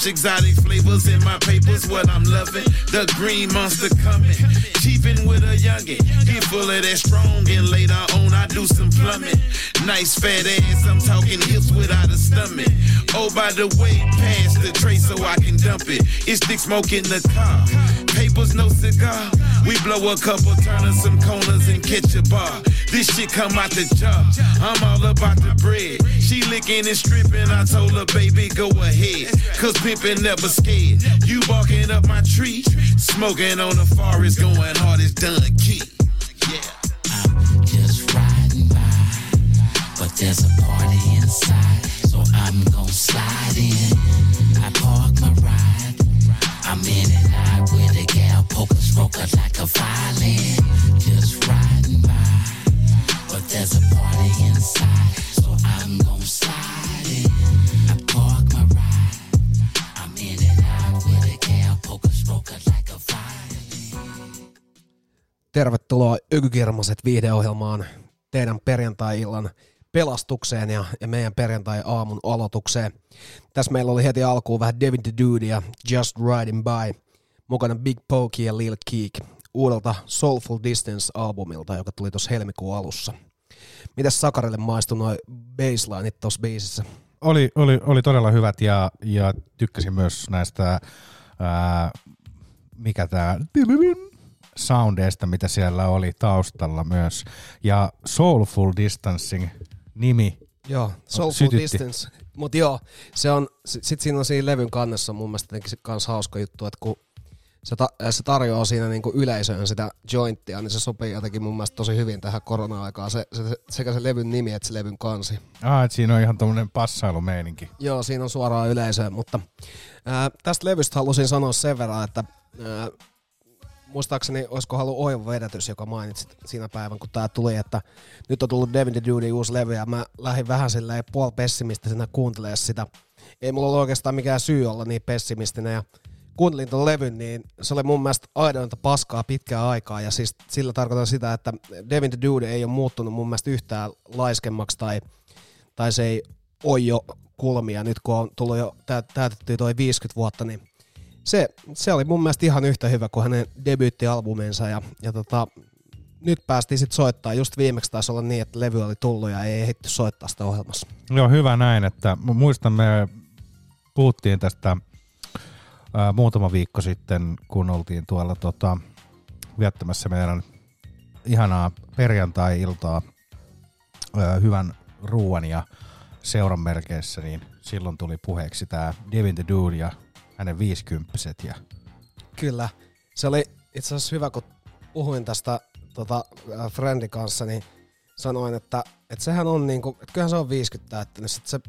Fresh exotic flavors in my papers, what I'm loving. The green monster coming. Cheapin' with a youngin'. Get full of that strong, and later on I do some plumbing. Nice fat ass, I'm talking hips without a stomach. Oh, by the way, pass the tray so I can dump it. It's thick smoke in the car. Papers, no cigar. We blow a couple, turnin' some corners and catch a bar. This shit come out the jar. I'm all about the bread. She licking and stripping. I told her, baby, go ahead. Cause pimpin' never scared. You barking up my tree. Smoking on the forest, going hard as done Keep. tervetuloa Ykykirmaset viihdeohjelmaan teidän perjantai-illan pelastukseen ja, ja meidän perjantai-aamun aloitukseen. Tässä meillä oli heti alkuun vähän Devin the Dude ja Just Riding By, mukana Big Pokey ja Lil Keek uudelta Soulful Distance-albumilta, joka tuli tuossa helmikuun alussa. Mitäs Sakarille maistui noin baselineit tuossa biisissä? Oli, oli, oli todella hyvät ja, ja tykkäsin myös näistä, ää, mikä tämä, soundeista, mitä siellä oli taustalla myös. Ja Soulful Distancing nimi Joo, Soulful sytytti. Distance. Mutta joo, se on, sit siinä on siinä levyn kannessa mun mielestä se kans hauska juttu, että kun se, ta- se tarjoaa siinä niinku yleisöön sitä jointtia, niin se sopii jotenkin mun mielestä tosi hyvin tähän korona-aikaan, se, se, sekä se levyn nimi että se levyn kansi. Ah, että siinä on ihan tommonen passailumeininki. Joo, siinä on suoraan yleisöön, mutta ää, tästä levystä halusin sanoa sen verran, että ää, muistaakseni olisiko ollut ohjelmavedätys, joka mainitsit siinä päivän, kun tämä tuli, että nyt on tullut Devin the Duty uusi levy, ja mä lähdin vähän silleen puol pessimistisenä kuuntelemaan sitä. Ei mulla ollut oikeastaan mikään syy olla niin pessimistinen, ja kuuntelin ton levyn, niin se oli mun mielestä aidointa paskaa pitkää aikaa, ja siis sillä tarkoitan sitä, että Devin the Dude ei ole muuttunut mun mielestä yhtään laiskemmaksi, tai, tai se ei ole jo kulmia, nyt kun on tullut jo täytetty toi 50 vuotta, niin se, se oli mun mielestä ihan yhtä hyvä kuin hänen debyyttialbumensa, ja, ja tota, nyt päästiin sitten soittaa. Just viimeksi taisi olla niin, että levy oli tullut ja ei ehditty soittaa sitä ohjelmassa. Joo, hyvä näin, että muistan me puhuttiin tästä ää, muutama viikko sitten, kun oltiin tuolla tota, viettämässä meidän ihanaa perjantai-iltaa ää, hyvän ruuan ja seuran merkeissä, niin silloin tuli puheeksi tämä Devin the Dude ja hänen viisikymppiset. Ja... Kyllä. Se oli itse asiassa hyvä, kun puhuin tästä tota, äh, Friendi kanssa, niin sanoin, että, että sehän on niinku, että kyllähän se on 50 täyttänyt. Sitten se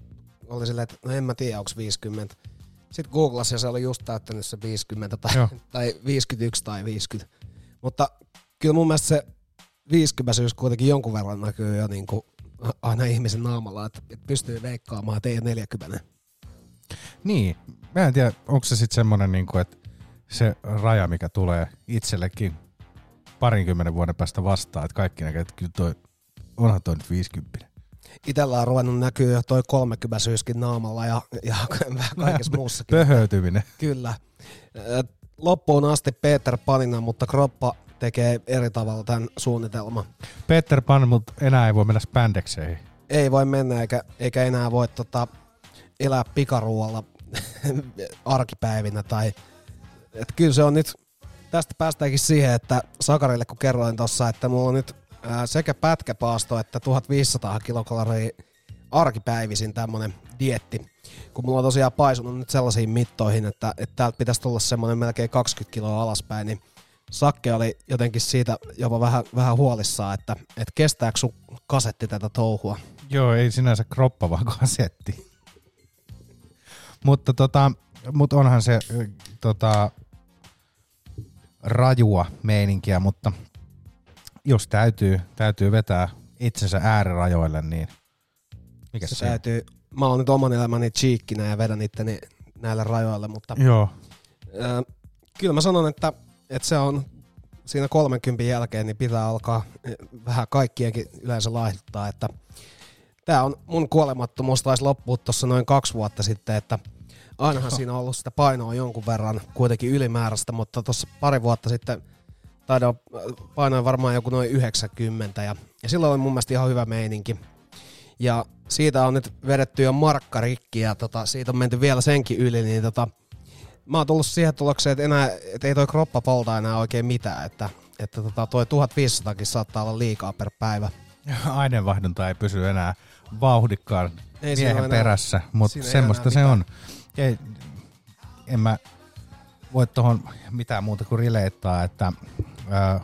oli silleen, että no en mä tiedä, onko 50. Sitten googlasi ja se oli just täyttänyt se 50 tai, tai 51 tai 50. Mutta kyllä mun mielestä se 50 kuitenkin jonkun verran näkyy jo niinku aina ihmisen naamalla, että, pystyy veikkaamaan, että ei 40. Niin, mä en tiedä, onko se sitten semmoinen, niinku, että se raja, mikä tulee itsellekin parinkymmenen vuoden päästä vastaan, että kaikki näkee, että kyllä toi, onhan toi nyt 50. Itellä on ruvennut näkyä jo toi 30 syyskin naamalla ja, ja kaikessa muussakin. Pöhöytyminen. Kyllä. Loppuun asti Peter Panina, mutta kroppa tekee eri tavalla tämän suunnitelman. Peter Pan, mutta enää ei voi mennä spandekseihin. Ei voi mennä, eikä, eikä enää voi tota, elää pikaruolla arkipäivinä. Tai, et kyllä se on nyt tästä päästäänkin siihen, että Sakarille kun kerroin tuossa, että mulla on nyt ää, sekä pätkäpaasto että 1500 kilokaloria arkipäivisin tämmönen dietti. Kun mulla on tosiaan paisunut nyt sellaisiin mittoihin, että, että täältä pitäisi tulla semmoinen melkein 20 kiloa alaspäin, niin Sakke oli jotenkin siitä jopa vähän, vähän huolissaan, että, että kestääkö sun kasetti tätä touhua? Joo, ei sinänsä kroppa, vaan kasetti. Mutta, tota, mutta onhan se tota, rajua meininkiä, mutta jos täytyy, täytyy vetää itsensä äärirajoille, niin mikä se, se täytyy. Mä oon nyt oman elämäni cheekkinä ja vedän itteni näillä rajoilla, mutta Joo. Äh, kyllä mä sanon, että, että se on siinä 30 jälkeen, niin pitää alkaa vähän kaikkienkin yleensä laihduttaa, että tämä on mun kuolemattomuus taisi loppua tuossa noin kaksi vuotta sitten, että – ainahan siinä on ollut sitä painoa jonkun verran kuitenkin ylimääräistä, mutta tuossa pari vuotta sitten taidoin painoin varmaan joku noin 90 ja, ja silloin oli mun mielestä ihan hyvä meininki. Ja siitä on nyt vedetty jo markka rikki ja tota, siitä on menty vielä senkin yli, niin tota, mä oon tullut siihen tulokseen, että, enää, että ei toi kroppa polta enää oikein mitään, että, että tota, toi 1500kin saattaa olla liikaa per päivä. Aineenvaihdunta ei pysy enää vauhdikkaan ei miehen perässä, mutta semmoista se on. Ei, en mä voi tuohon mitään muuta kuin rileittaa, että ää,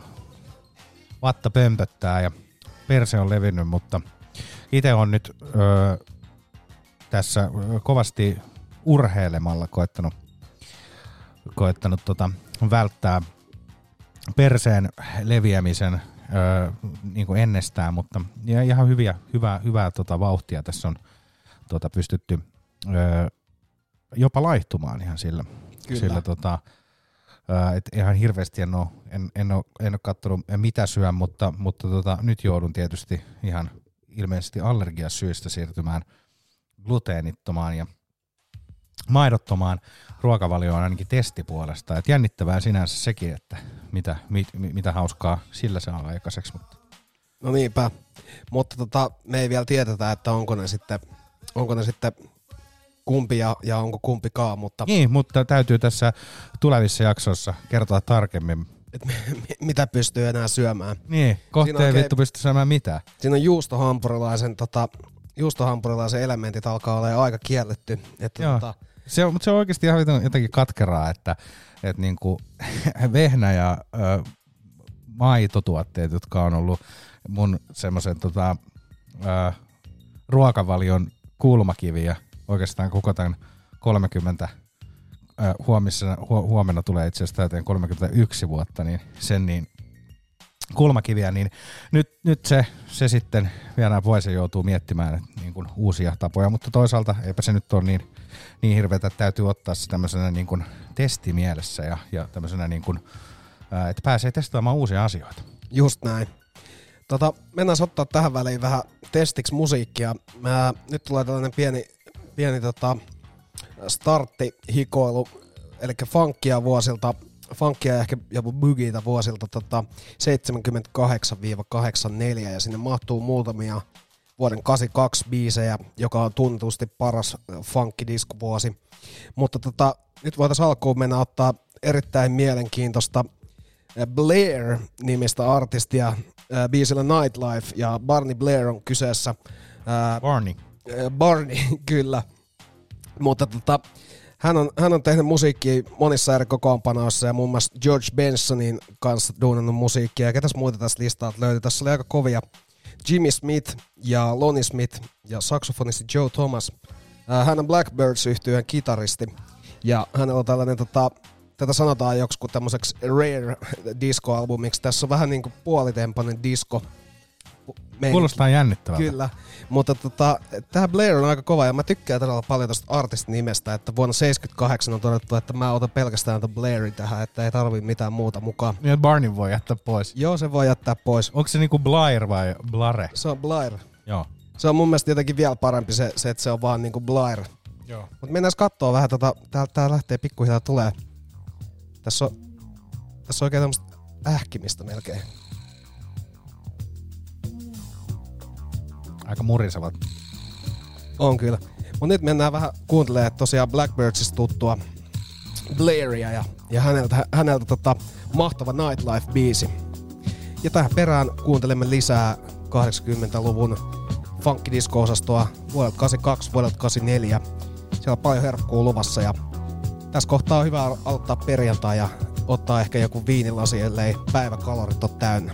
vatta pömpöttää ja perse on levinnyt, mutta itse on nyt ää, tässä kovasti urheilemalla koettanut, koettanut tota, välttää perseen leviämisen öö, niin kuin ennestään, mutta ja ihan hyviä, hyvää, hyvää tota, vauhtia tässä on tota, pystytty öö, jopa laihtumaan ihan sillä. Kyllä. sillä tota, et ihan hirveästi en ole, en, en ole, en ole katsonut mitä syön, mutta, mutta tota, nyt joudun tietysti ihan ilmeisesti allergiasyistä siirtymään gluteenittomaan ja maidottomaan ruokavalioon ainakin testipuolesta. Et jännittävää sinänsä sekin, että mitä, mit, mitä hauskaa sillä saa aikaiseksi. Mutta. No niinpä, mutta tota, me ei vielä tiedetä, että onko ne sitten, onko ne sitten kumpi ja, ja onko kumpikaan. Mutta... Niin, mutta täytyy tässä tulevissa jaksoissa kertoa tarkemmin. Et mitä pystyy enää syömään. Niin, kohta ei vittu pysty syömään mitään. Siinä on juustohampurilaisen, tota, juustohampurilaisen elementit alkaa olla aika kielletty. Että Joo. Tota... Se on, mutta se on oikeasti ihan jotenkin katkeraa, että, että niinku, vehnä ja ö, maitotuotteet, jotka on ollut mun semmoisen tota, ruokavalion kulmakiviä, oikeastaan koko tämän 30 huomissa, hu, huomenna tulee itse asiassa täyteen 31 vuotta, niin sen niin kulmakiviä, niin nyt, nyt se, se sitten vielä vuosi joutuu miettimään, niin kuin uusia tapoja, mutta toisaalta eipä se nyt ole niin, niin hirveätä, että täytyy ottaa se tämmöisenä niin kuin testimielessä ja, ja tämmöisenä niin kuin, että pääsee testaamaan uusia asioita. Just näin. Tota, mennään ottaa tähän väliin vähän testiksi musiikkia. Mä, nyt tulee tällainen pieni, pieni tota, starttihikoilu, eli funkia vuosilta, funkia ehkä jopa boogiita vuosilta tota, 78-84, ja sinne mahtuu muutamia vuoden 82 biisejä, joka on tunnetusti paras funkkidiskovuosi. Mutta tota, nyt voitaisiin alkuun mennä ottaa erittäin mielenkiintoista Blair-nimistä artistia biisillä Nightlife, ja Barney Blair on kyseessä. Barney. Barney, kyllä. Mutta tota, hän on, hän on tehnyt musiikkia monissa eri kokoonpanoissa ja muun muassa George Bensonin kanssa duunannut musiikkia. Ja ketäs muita tässä listalta löytyy? Tässä oli aika kovia. Jimmy Smith ja Lonnie Smith ja saksofonisti Joe Thomas. Äh, hän on Blackbirds yhtyeen kitaristi ja hänellä on tällainen tota, tätä sanotaan joksikin tämmöiseksi rare disco-albumiksi. Tässä on vähän niin kuin puolitempoinen disco. Meininki. Kuulostaa jännittävältä. Kyllä, mutta tota, tämä Blair on aika kova ja mä tykkään todella paljon tästä artistin nimestä, että vuonna 78 on todettu, että mä otan pelkästään tämän Blairin tähän, että ei tarvi mitään muuta mukaan. Niin, Barney voi jättää pois. Joo, se voi jättää pois. Onko se niinku Blair vai Blare? Se on Blair. Joo. Se on mun mielestä jotenkin vielä parempi se, se että se on vaan niinku Blair. Joo. Mutta mennään katsoa vähän tota, tää, tää lähtee pikkuhiljaa tulee. Tässä on, tässä on oikein tämmöistä ähkimistä melkein. Aika murisevat. On kyllä. Mutta nyt mennään vähän kuuntelemaan tosiaan Blackbirdsista tuttua Blairia ja, ja häneltä, häneltä tota, mahtava Nightlife-biisi. Ja tähän perään kuuntelemme lisää 80-luvun funkidisko-osastoa vuodelta 82, vuodelta 84. Siellä on paljon herkkuu luvassa ja tässä kohtaa on hyvä al- aloittaa perjantai ja ottaa ehkä joku viinilasi, ellei päiväkalorit ole täynnä.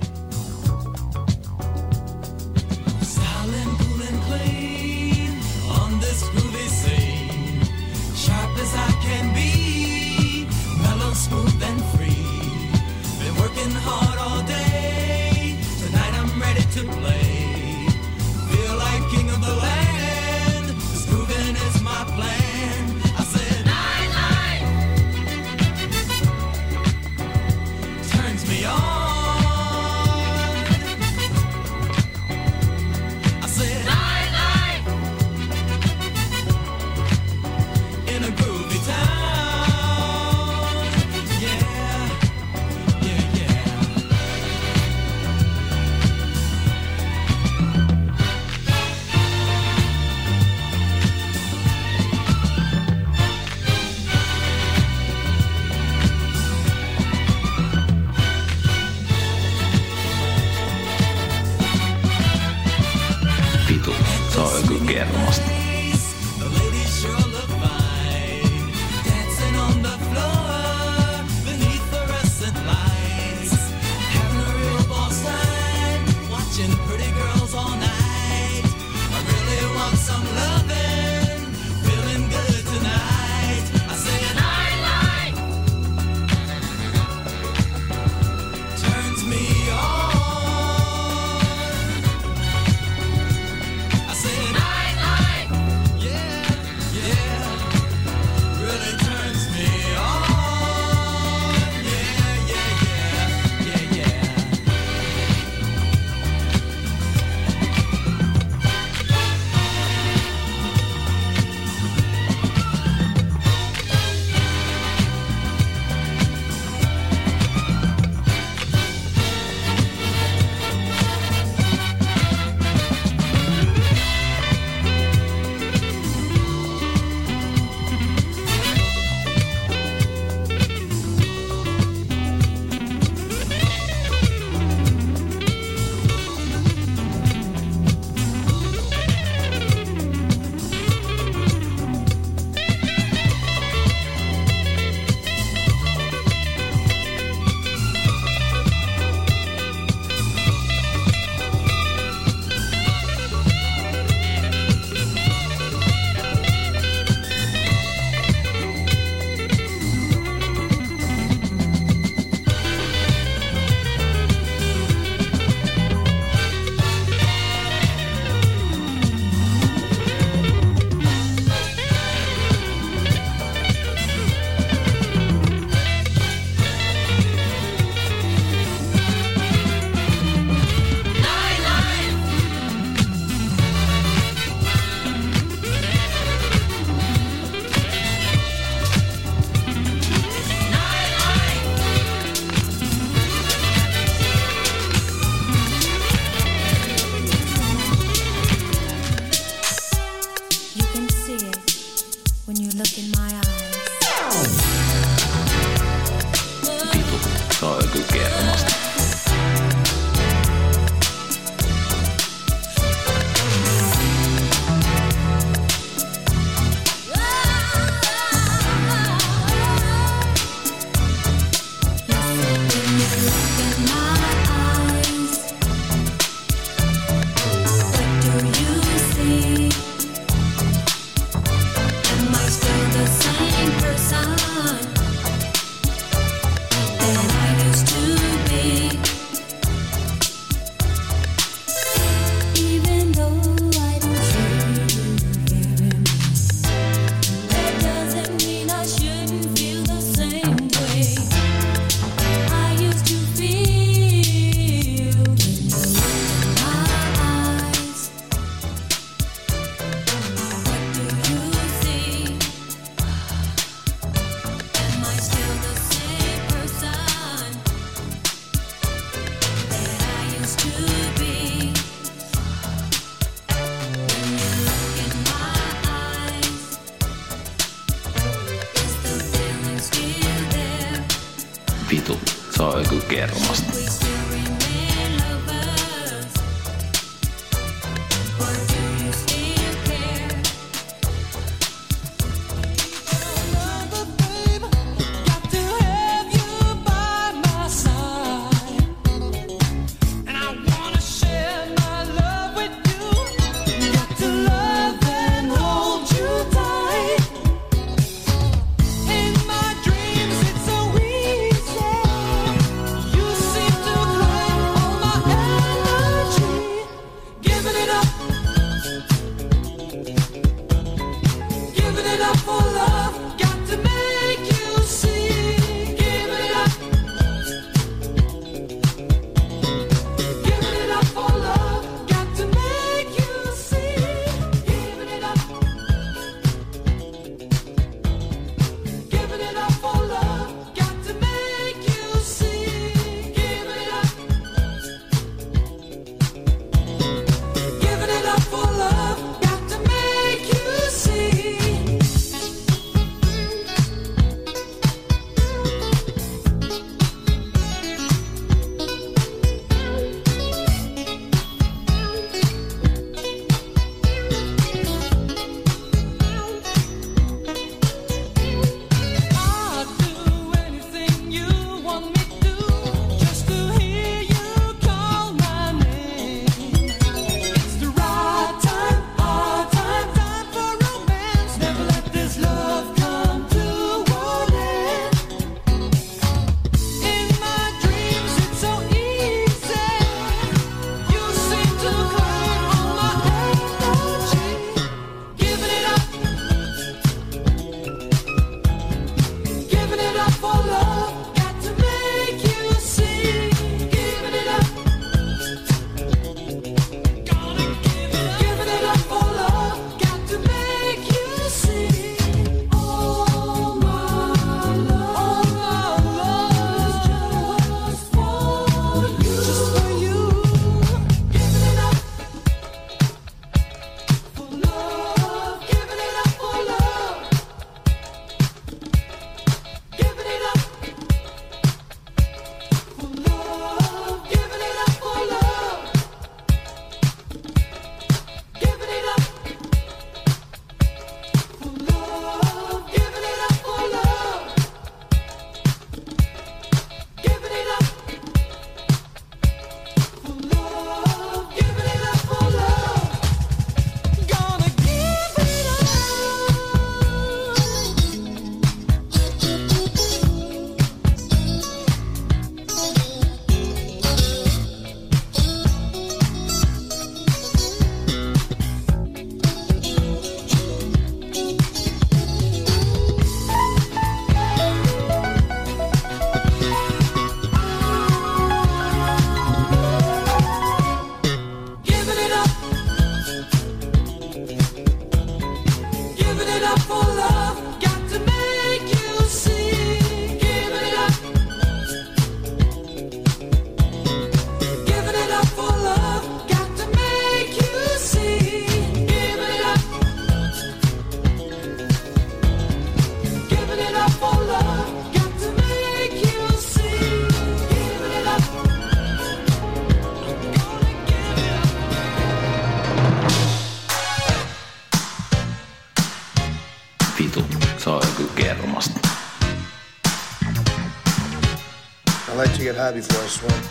get high before I swim.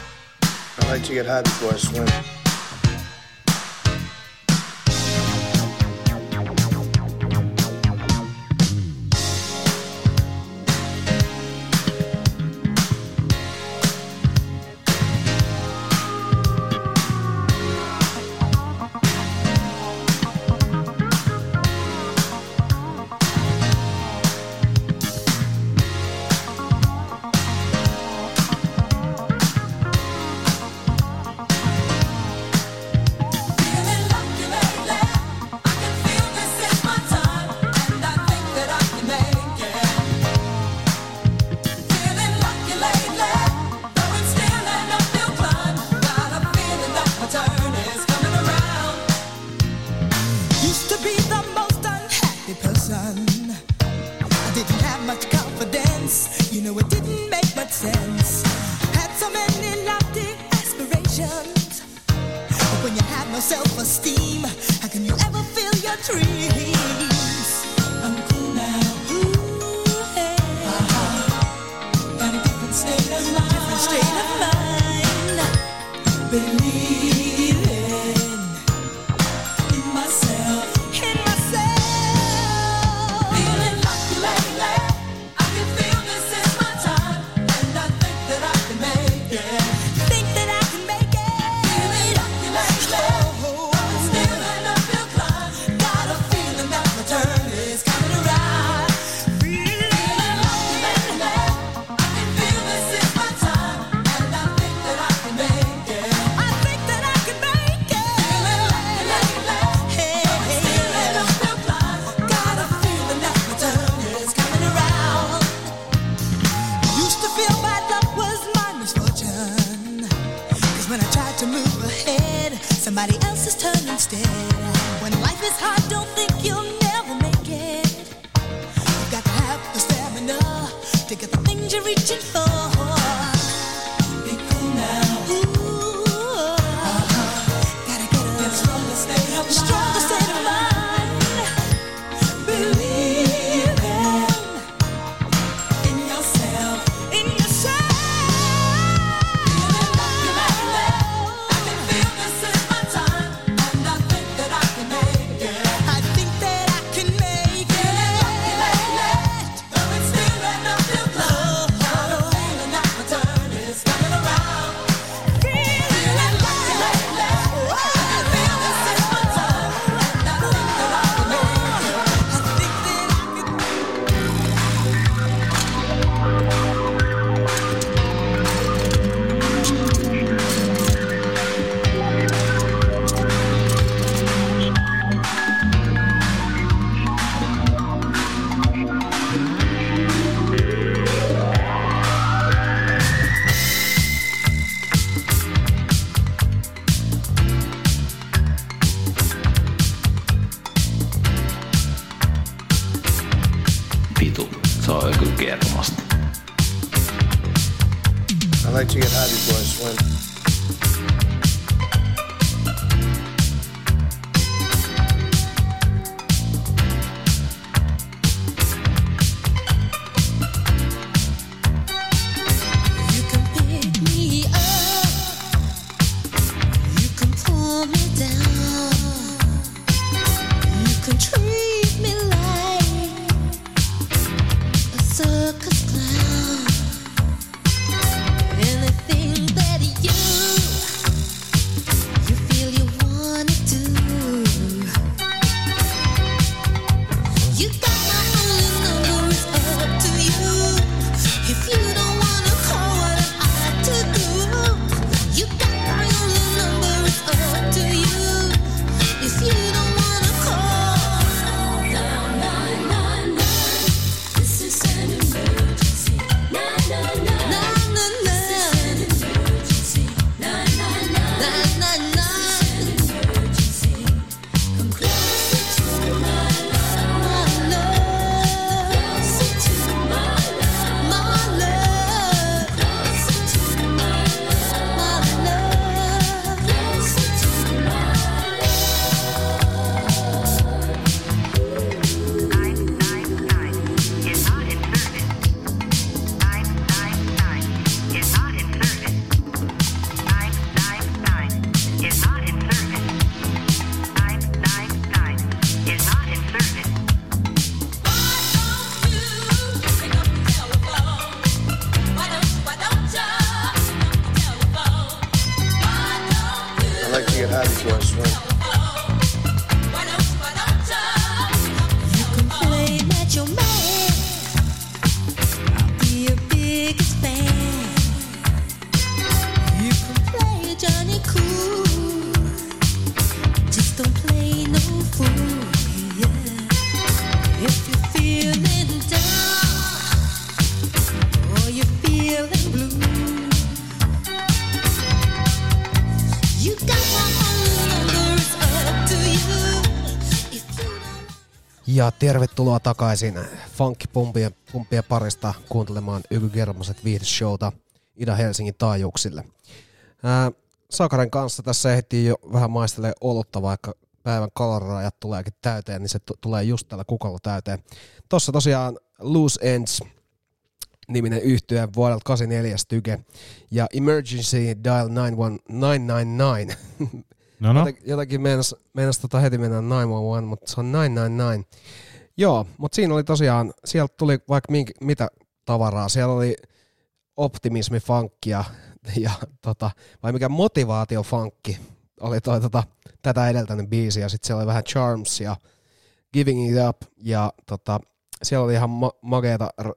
I like to get high before I swim. To get high takaisin funkkipumpien pumpien parista kuuntelemaan Yky Germaset viihdeshowta Ida Helsingin taajuuksille. Ää, Sakaren kanssa tässä ehtii jo vähän maistelee olutta, vaikka päivän kalorirajat tuleekin täyteen, niin se t- tulee just tällä kukolla täyteen. Tossa tosiaan Loose Ends niminen yhtye vuodelta 84 styke ja Emergency Dial 91999 No no, jotenkin meinas, meinas tota heti mennä 911, mutta se on 999. Joo, mutta siinä oli tosiaan, sieltä tuli vaikka mink, mitä tavaraa. Siellä oli optimismi funkkia ja tota, vai mikä motivaatio funkki oli toi tota, tätä edeltänyt biisi ja sitten siellä oli vähän Charms ja Giving It Up ja tota, siellä oli ihan ma- äh,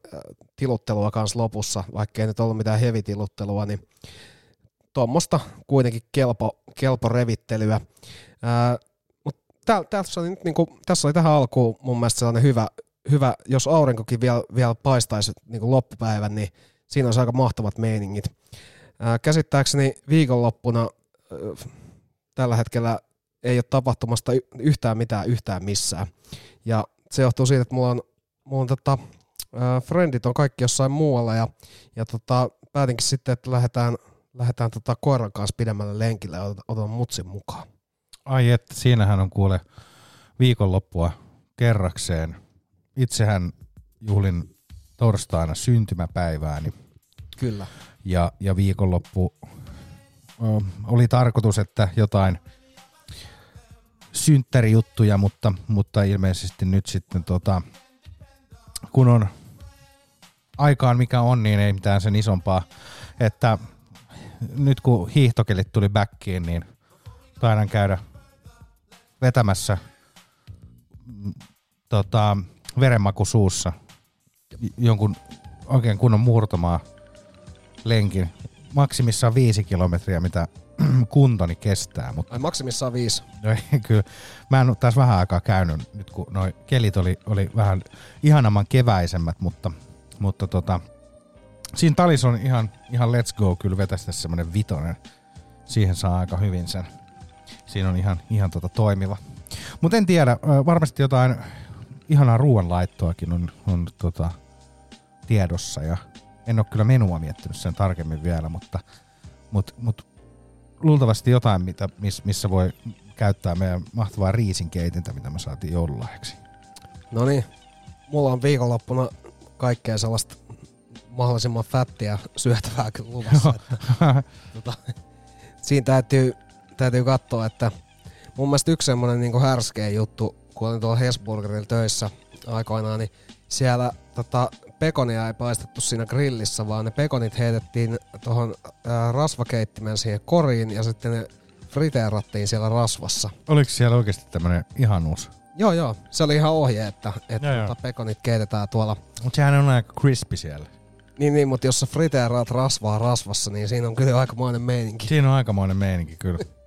tiluttelua kanssa lopussa, vaikka ei nyt ollut mitään hevitiluttelua, niin tuommoista kuitenkin kelpo, kelpo revittelyä. Ää, tää, tässä, oli nyt niinku, tässä oli tähän alkuun mun mielestä sellainen hyvä, hyvä jos aurinkokin vielä, vielä paistaisi niinku loppupäivän, niin siinä olisi aika mahtavat meiningit. Ää, käsittääkseni viikonloppuna ää, tällä hetkellä ei ole tapahtumasta yhtään mitään yhtään missään. Ja se johtuu siitä, että mulla on, mulla on tota, Ää, Friendit on kaikki jossain muualla ja, ja tota, päätinkin sitten, että lähdetään, lähdetään tota koiran kanssa pidemmälle lenkille ja otan, otan mutsin mukaan. Ai että, siinähän on kuule viikonloppua kerrakseen. Itsehän juhlin torstaina syntymäpäivääni Kyllä. ja, ja viikonloppu ö, oli tarkoitus, että jotain synttärijuttuja, mutta, mutta ilmeisesti nyt sitten tota, kun on aikaan mikä on, niin ei mitään sen isompaa. Että nyt kun hiihtokelit tuli backiin, niin taidan käydä vetämässä mm, tota, verenmaku suussa jonkun oikein kunnon murtomaa lenkin. Maksimissaan viisi kilometriä, mitä kuntoni kestää, mutta Ai maksimissaan viisi. No ei, kyllä. Mä en taas vähän aikaa käynyt, nyt kun noi kelit oli, oli vähän ihanamman keväisemmät, mutta, mutta tota, siinä talis on ihan, ihan let's go kyllä vetästä semmonen vitonen. Siihen saa aika hyvin sen. Siinä on ihan, ihan tota toimiva. Mutta en tiedä, varmasti jotain ihanaa ruoanlaittoakin on, on tota, tiedossa ja en ole kyllä menua miettinyt sen tarkemmin vielä, mutta, mutta, mutta luultavasti jotain, mitä, miss, missä voi käyttää meidän mahtavaa riisinkeitintä, mitä me saatiin joululahjaksi. No niin, mulla on viikonloppuna kaikkea sellaista mahdollisimman fättiä syötävää kyllä luvassa. että, tota, siinä täytyy, täytyy katsoa, että mun mielestä yksi semmonen niin härskeä juttu, kun olin tuolla Hesburgerilla töissä aikoinaan, niin siellä tota, pekonia ei paistettu siinä grillissä, vaan ne pekonit heitettiin tuohon rasvakeittimen siihen koriin ja sitten ne friteerattiin siellä rasvassa. Oliko siellä oikeasti tämmönen ihanuus? Joo, joo. Se oli ihan ohje, että, että Joo, joo. tota pekonit keitetään tuolla. Mutta sehän on aika crispy siellä. Niin, niin, mutta jos sä friteeraat rasvaa rasvassa, niin siinä on kyllä aikamoinen meininki. Siinä on aikamoinen meininki kyllä.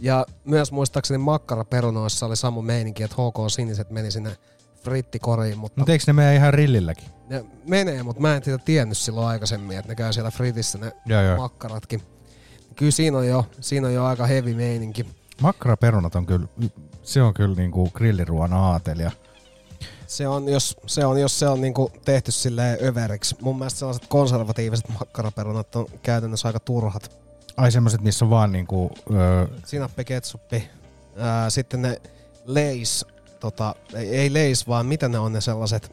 Ja myös muistaakseni makkaraperunoissa oli sama meininki, että HK Siniset meni sinne frittikoriin, mutta Mutta eikö ne mene ihan rillilläkin? ne menee, mutta mä en sitä tiennyt silloin aikaisemmin, että ne käy siellä fritissä ne Joo, joo. makkaratkin. Kyllä siinä on jo, siinä on jo aika heavy meininki. Makkaraperunat on kyllä, se on kyllä niinku grilliruoan aatelia. Se on, jos se on, jos se on niinku tehty silleen överiksi. Mun mielestä sellaiset konservatiiviset makkaraperunat on käytännössä aika turhat. Ai semmoset, missä on vaan niinku, öö, Sinappi, ketsuppi. Ää, sitten ne leis, tota, ei, ei leis, vaan mitä ne on ne sellaiset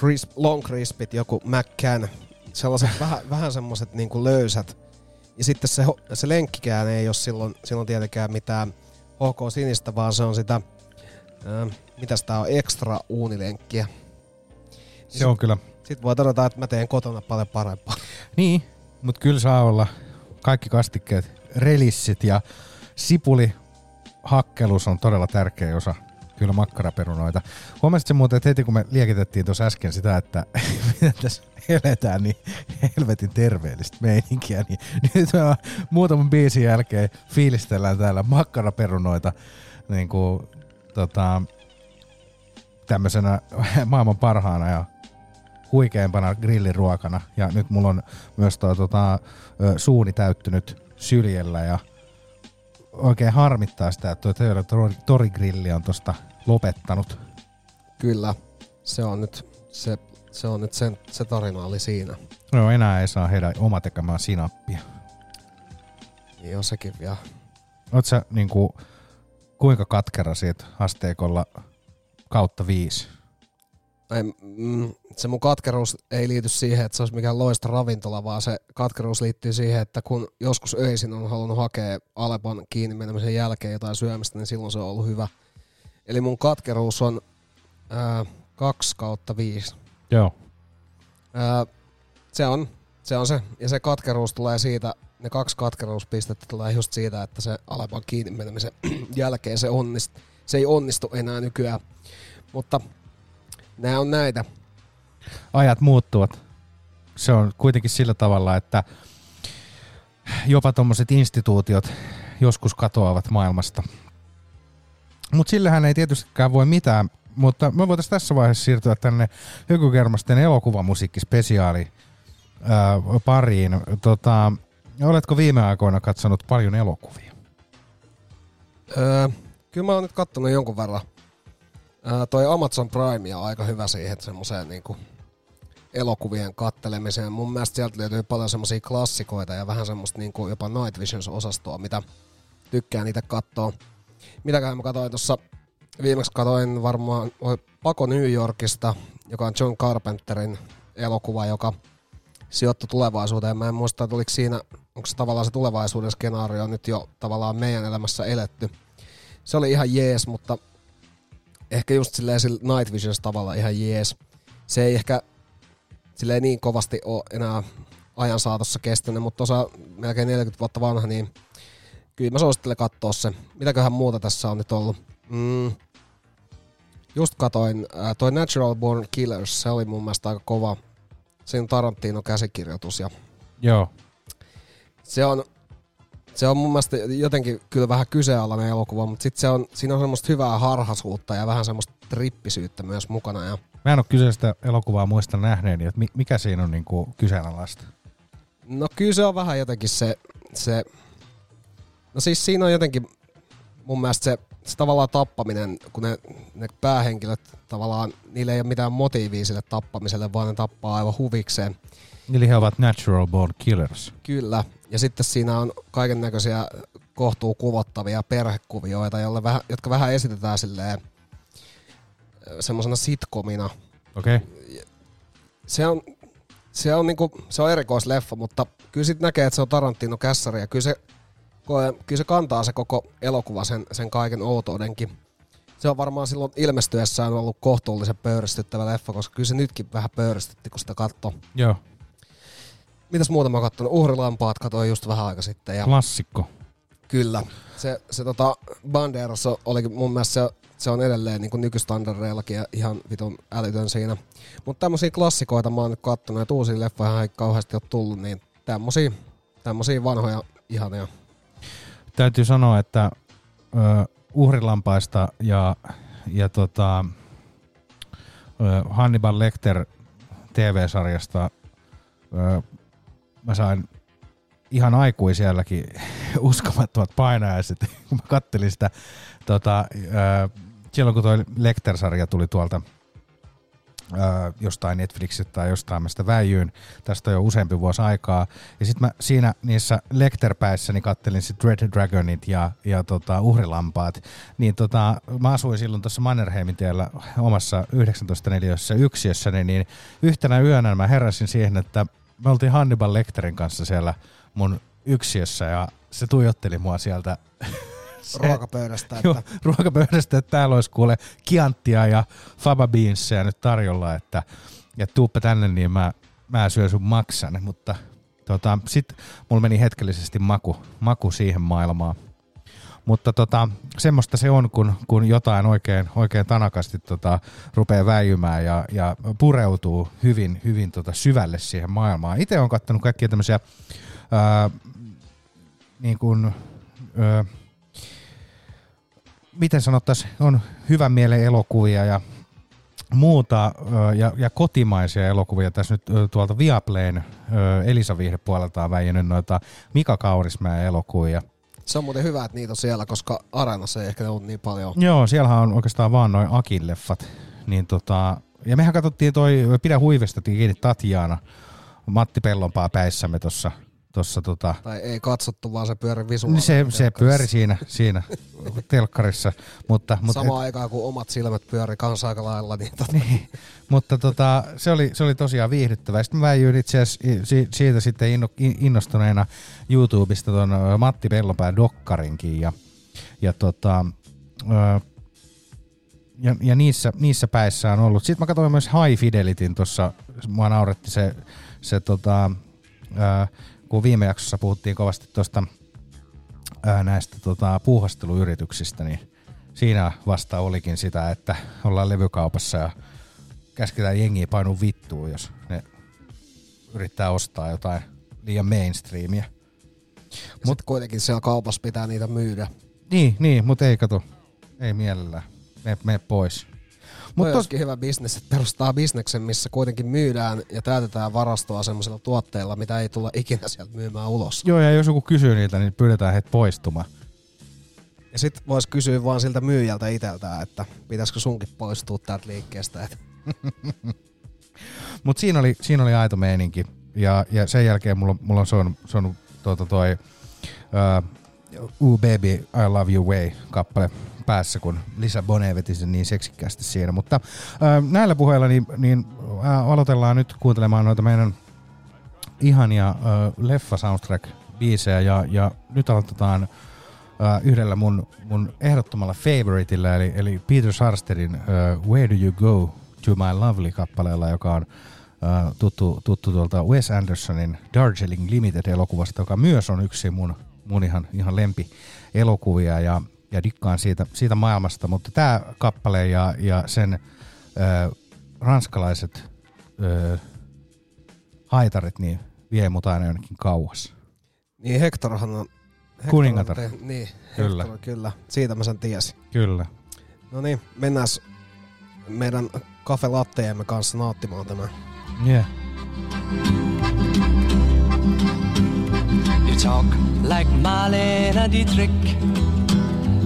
crisp, long crispit, joku McCann. Sellaiset vähän, vähän semmoset niinku löysät. Ja sitten se, se lenkkikään ei ole silloin, silloin tietenkään mitään HK Sinistä, vaan se on sitä, ää, mitäs tää on, extra uunilenkkiä. se on kyllä. Sitten voi todeta, että mä teen kotona paljon parempaa. Niin, mutta kyllä saa olla kaikki kastikkeet, relissit ja sipuli hakkelus on todella tärkeä osa kyllä makkaraperunoita. Huomasit se muuten, että heti kun me liekitettiin tuossa äsken sitä, että miten tässä eletään, niin helvetin terveellistä meininkiä, niin nyt me muutaman biisin jälkeen fiilistellään täällä makkaraperunoita niin kuin, tota, tämmöisenä maailman parhaana ja huikeimpana grilliruokana. Ja nyt mulla on myös toi, tota, suuni täyttynyt syljellä ja oikein harmittaa sitä, että tuo torigrilli on tosta lopettanut. Kyllä, se on nyt se, se, on nyt sen, se tarina oli siinä. No enää ei saa heidän oma tekemään sinappia. Niin on sekin vielä. Oot sä niinku, kuinka katkera siitä asteikolla kautta viisi? Ei, mm, se mun katkeruus ei liity siihen, että se olisi mikään loista ravintola, vaan se katkeruus liittyy siihen, että kun joskus öisin on halunnut hakea Alepon kiinni menemisen jälkeen jotain syömistä, niin silloin se on ollut hyvä. Eli mun katkeruus on ää, 2 kautta 5. Joo. Ää, se on, se on se. Ja se katkeruus tulee siitä, ne kaksi katkeruuspistettä tulee just siitä, että se Alepan kiinni menemisen jälkeen se, onnist, se ei onnistu enää nykyään. Mutta nämä on näitä. Ajat muuttuvat. Se on kuitenkin sillä tavalla, että jopa tuommoiset instituutiot joskus katoavat maailmasta. Mutta sillähän ei tietystikään voi mitään, mutta me voitaisiin tässä vaiheessa siirtyä tänne Hykykermasten elokuvamusiikkispesiaali ää, pariin. Tota, oletko viime aikoina katsonut paljon elokuvia? Öö, kyllä mä oon nyt kattonut jonkun verran. Toi Amazon Prime on aika hyvä siihen semmoiseen niinku elokuvien kattelemiseen. Mun mielestä sieltä löytyy paljon semmoisia klassikoita ja vähän semmoista niinku jopa Night Visions-osastoa, mitä tykkään itse katsoa. Mitäköhän mä katsoin tuossa, viimeksi katsoin varmaan Pako New Yorkista, joka on John Carpenterin elokuva, joka sijoittui tulevaisuuteen. Mä en muista, että oliko siinä, onko se tavallaan se tulevaisuuden skenaario nyt jo tavallaan meidän elämässä eletty. Se oli ihan jees, mutta ehkä just silleen sillä Night Visions tavalla ihan jees. Se ei ehkä silleen niin kovasti ole enää ajan saatossa kestänyt, mutta osa melkein 40 vuotta vanha, niin kyllä mä suosittelen katsoa se. Mitäköhän muuta tässä on nyt ollut? Mm. Just katoin, äh, toi Natural Born Killers, se oli mun mielestä aika kova. Siinä on Tarantino käsikirjoitus ja Joo. se on, se on mun mielestä jotenkin kyllä vähän kyseenalainen elokuva, mutta sit se on, siinä on semmoista hyvää harhasuutta ja vähän semmoista trippisyyttä myös mukana. Ja Mä en ole kyseistä elokuvaa muista nähneeni, että mi- mikä siinä on niinku kyseenalaista. No kyllä se on vähän jotenkin se, se no siis siinä on jotenkin mun mielestä se, se tavallaan tappaminen, kun ne, ne päähenkilöt tavallaan, niillä ei ole mitään motiivia sille tappamiselle, vaan ne tappaa aivan huvikseen. Eli he ovat natural born killers. Kyllä. Ja sitten siinä on kaiken näköisiä kohtuu kuvottavia perhekuvioita, jolle vähän, jotka vähän esitetään silleen semmoisena sitcomina. Okei. Okay. Se on, se on, niinku, se on erikoisleffa, mutta kyllä sitten näkee, että se on Tarantino kässäri ja kyllä se, kyllä se kantaa se koko elokuva sen, sen kaiken outoudenkin. Se on varmaan silloin ilmestyessään ollut kohtuullisen pöyristyttävä leffa, koska kyllä se nytkin vähän pöyristytti, kun sitä katsoi. Joo. Mitäs muuta mä oon kattonut? Uhrilampaat katsoin just vähän aika sitten. Ja Klassikko. Kyllä. Se, se tota Banderas oli mun mielestä se, se on edelleen niin nykystandarreillakin ja ihan vitun älytön siinä. Mutta tämmöisiä klassikoita mä oon nyt kattonut, että uusia leffoja ei kauheasti ole tullut, niin tämmöisiä, tämmöisiä vanhoja ihania. Täytyy sanoa, että ö, uhrilampaista ja, ja tota, ö, Hannibal Lecter TV-sarjasta ö, mä sain ihan aikuisielläkin uskomattomat painajaiset, kun mä kattelin sitä tota, ö, silloin kun toi Lecter-sarja tuli tuolta ö, jostain Netflixistä tai jostain mä sitä väijyin. Tästä on jo useampi vuosi aikaa. Ja sitten mä siinä niissä Lecter-päissä niin kattelin sit Red Dragonit ja, ja tota, uhrilampaat. Niin tota, mä asuin silloin tuossa Mannerheimin tiellä omassa 19.4. yksiössä, niin, niin yhtenä yönä mä heräsin siihen, että me oltiin Hannibal Lecterin kanssa siellä mun yksiössä ja se tuijotteli mua sieltä se- Ruokapöydästä. Joo, Että, ruokapöydästä, että täällä olisi kuule kianttia ja faba beansia nyt tarjolla, että ja tuuppa tänne, niin mä, mä syön sun maksan, mutta tota, sit mulla meni hetkellisesti maku, maku siihen maailmaan. Mutta tota, semmoista se on, kun, kun jotain oikein, oikein tanakasti tota, rupeaa väijymään ja, ja pureutuu hyvin, hyvin tota, syvälle siihen maailmaan. Itse olen katsonut kaikkia tämmöisiä ää, niin kuin, ää, miten sanottaisiin, on hyvän mielen elokuvia ja muuta ja, ja kotimaisia elokuvia. Tässä nyt tuolta Viaplayn Elisa puolelta on väijynyt noita Mika Kaurismäen elokuvia. Se on muuten hyvä, että niitä on siellä, koska Areenassa ei ehkä ole niin paljon. Joo, siellähän on oikeastaan vaan noin Akin leffat. Niin tota, ja mehän katsottiin toi Pidä huivesta kiinni Tatjana Matti Pellonpaa päissämme tuossa tossa tota, Tai ei katsottu, vaan se pyöri visuaalisesti. se, se pyöri siinä, siinä telkkarissa, mutta, mutta Samaan aikaan, kun omat silmät pyöri kanssa aika lailla, niin, tota, Niin, mutta tota, se, oli, se oli tosiaan viihdyttävää. Sitten mä väijyin itse asiassa siitä sitten inno- in- innostuneena YouTubesta ton ö, Matti Pellonpään dokkarinkin ja, ja, tota, ja, ja niissä, niissä päissä on ollut. Sitten mä katsoin myös High Fidelityn tuossa, mua nauretti se, se tota, kun viime jaksossa puhuttiin kovasti tuosta näistä tota, puuhasteluyrityksistä, niin siinä vasta olikin sitä, että ollaan levykaupassa ja käsketään jengiä painua vittuun, jos ne yrittää ostaa jotain liian mainstreamia. mutta kuitenkin siellä kaupassa pitää niitä myydä. Niin, niin mutta ei kato, ei mielellään. Mene, mene pois. Mutta olisikin hyvä bisnes, että perustaa bisneksen, missä kuitenkin myydään ja täytetään varastoa semmoisilla tuotteilla, mitä ei tulla ikinä sieltä myymään ulos. joo, ja jos joku kysyy niitä, niin pyydetään heitä poistumaan. Ja sit vois kysyä vaan siltä myyjältä iteltään, että pitäisikö sunkin poistua täältä liikkeestä. Mutta siinä oli, siinä oli aito meininki. Ja, ja sen jälkeen mulla, mulla on soinut, soinut tuota toi uh, Ooh Baby, I Love You Way kappale päässä, kun Lisa Bonet veti sen niin seksikkäästi siinä. Mutta uh, näillä puheilla niin, niin uh, aloitellaan nyt kuuntelemaan noita meidän ihania uh, leffa soundtrack biisejä ja, ja nyt aloitetaan uh, yhdellä mun, mun ehdottomalla favoritilla eli, eli Peter Sarsterin uh, Where Do You Go To My Lovely kappaleella, joka on uh, tuttu, tuttu tuolta Wes Andersonin Darjeeling Limited-elokuvasta, joka myös on yksi mun, mun ihan, ihan lempi elokuvia ja, ja dikkaan siitä, siitä maailmasta, mutta tämä kappale ja, ja sen uh, ranskalaiset uh, haitarit niin vie mut aina jonnekin kauas. niin Hectorhan on... Hector Kuningatar. on te- niin, Kyllä. Hector, kyllä. Siitä mä sen tiesin. Kyllä. No niin, mennään meidän kafe latteemme kanssa nauttimaan tämä. Yeah. You talk like Marlene Dietrich,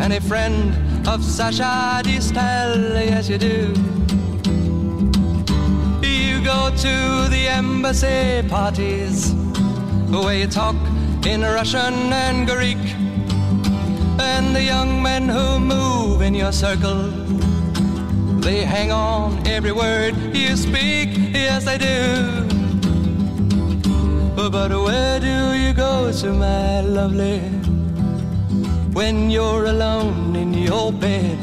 and a friend of Sasha Distel, yes you do. You go to the embassy parties where you talk in Russian and Greek, and the young men who move in your circle. They hang on every word you speak, yes they do. But where do you go to, my lovely, when you're alone in your bed?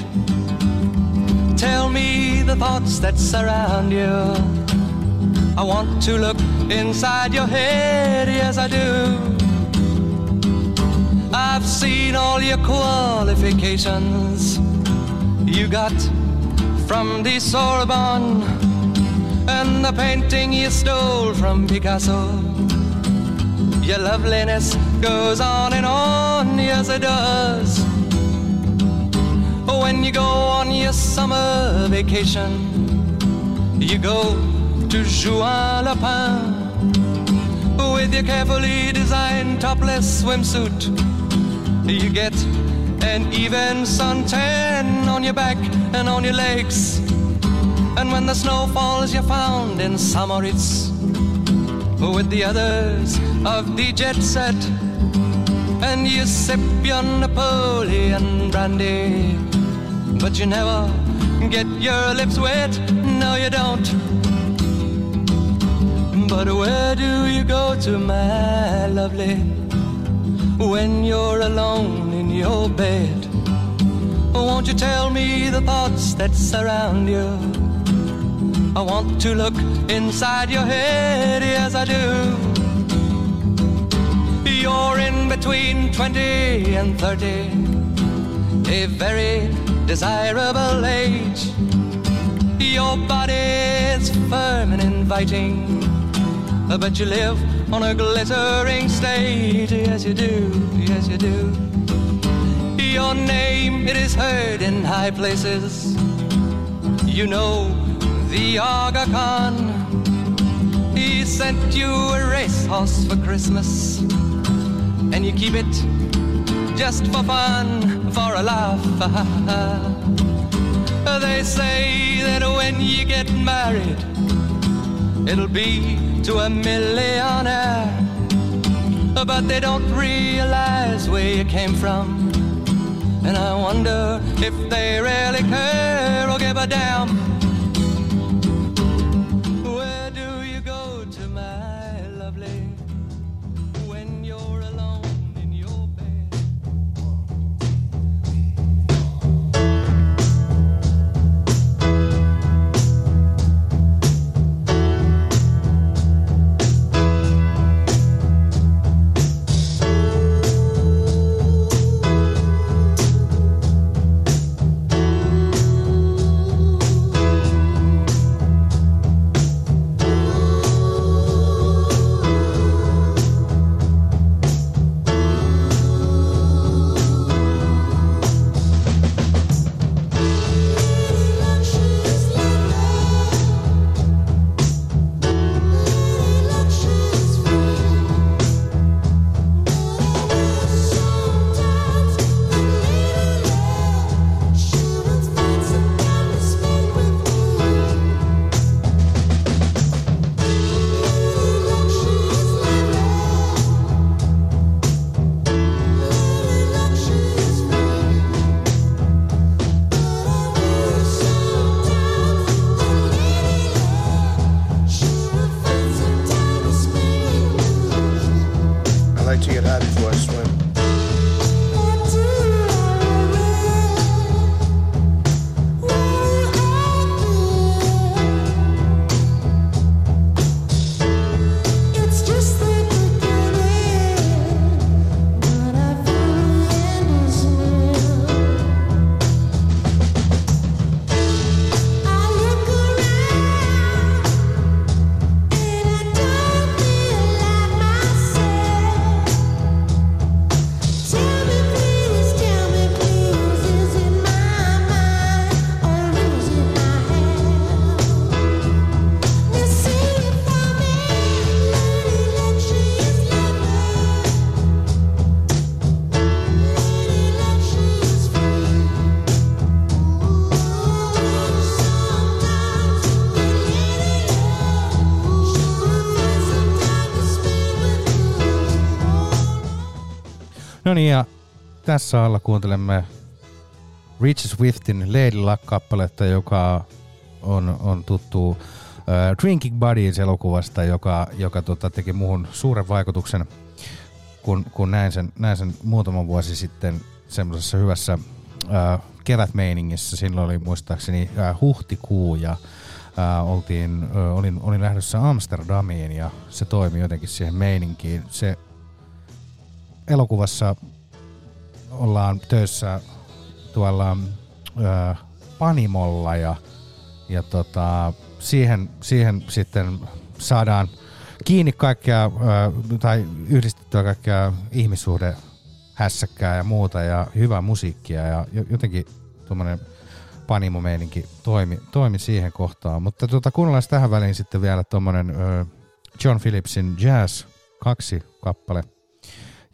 Tell me the thoughts that surround you. I want to look inside your head, yes, I do. I've seen all your qualifications you got from the Sorbonne and the painting you stole from Picasso. Your loveliness goes on and on, yes it does. When you go on your summer vacation, you go to Juan Lapin with your carefully designed topless swimsuit. You get an even suntan on your back and on your legs. And when the snow falls, you're found in Samoritz with the others of the jet set. And you sip your Napoleon brandy, but you never get your lips wet. No, you don't. But where do you go to, my lovely, when you're alone in your bed? Won't you tell me the thoughts that surround you? I want to look inside your head, yes I do. You're in between 20 and 30, a very desirable age. Your body's firm and inviting, but you live on a glittering stage, yes you do, yes you do. Your name, it is heard in high places. You know the Aga Khan. He sent you a racehorse for Christmas, and you keep it just for fun, for a laugh. they say that when you get married, it'll be to a millionaire. But they don't realize where you came from. And I wonder if they really care or give a damn. No niin, ja tässä alla kuuntelemme Rich Swiftin Lady Luck-kappaletta, joka on, on tuttu äh, Drinking Buddies elokuvasta, joka, joka tota, teki muuhun suuren vaikutuksen, kun, kun näin, sen, näin sen muutama vuosi sitten semmoisessa hyvässä äh, kevätmeiningissä. Silloin oli muistaakseni äh, huhtikuu ja äh, oltiin, äh, olin, olin lähdössä Amsterdamiin ja se toimi jotenkin siihen meininkiin. Se elokuvassa ollaan töissä tuolla ö, Panimolla ja, ja tota, siihen, siihen sitten saadaan kiinni kaikkea ö, tai yhdistettyä kaikkea ihmissuhde hässäkkää ja muuta ja hyvää musiikkia ja jo- jotenkin tuommoinen panimomeininki toimi, toimi siihen kohtaan. Mutta tota, kuunnellaan tähän väliin sitten vielä tuommoinen John Phillipsin Jazz 2 kappale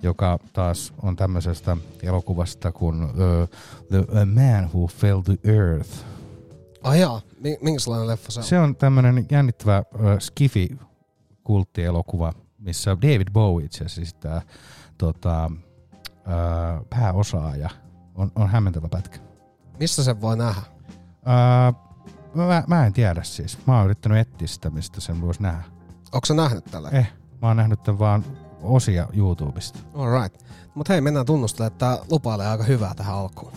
joka taas on tämmöisestä elokuvasta kuin uh, The A Man Who Fell to Earth. Ai jaa, mi- minkälainen leffa se on? Se on tämmöinen jännittävä uh, skifi-kulttielokuva, missä David Bowie itse asiassa esittää tota, uh, pääosaa ja on, on hämmentävä pätkä. Missä sen voi nähdä? Uh, mä, mä en tiedä siis. Mä oon yrittänyt etsiä sitä, mistä sen voisi nähdä. Onko sä nähnyt tällä? Eh, mä oon nähnyt tämän vaan osia YouTubesta. Alright. Mutta hei, mennään tunnustelemaan, että tää lupailee aika hyvää tähän alkuun.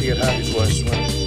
To get high before I swim.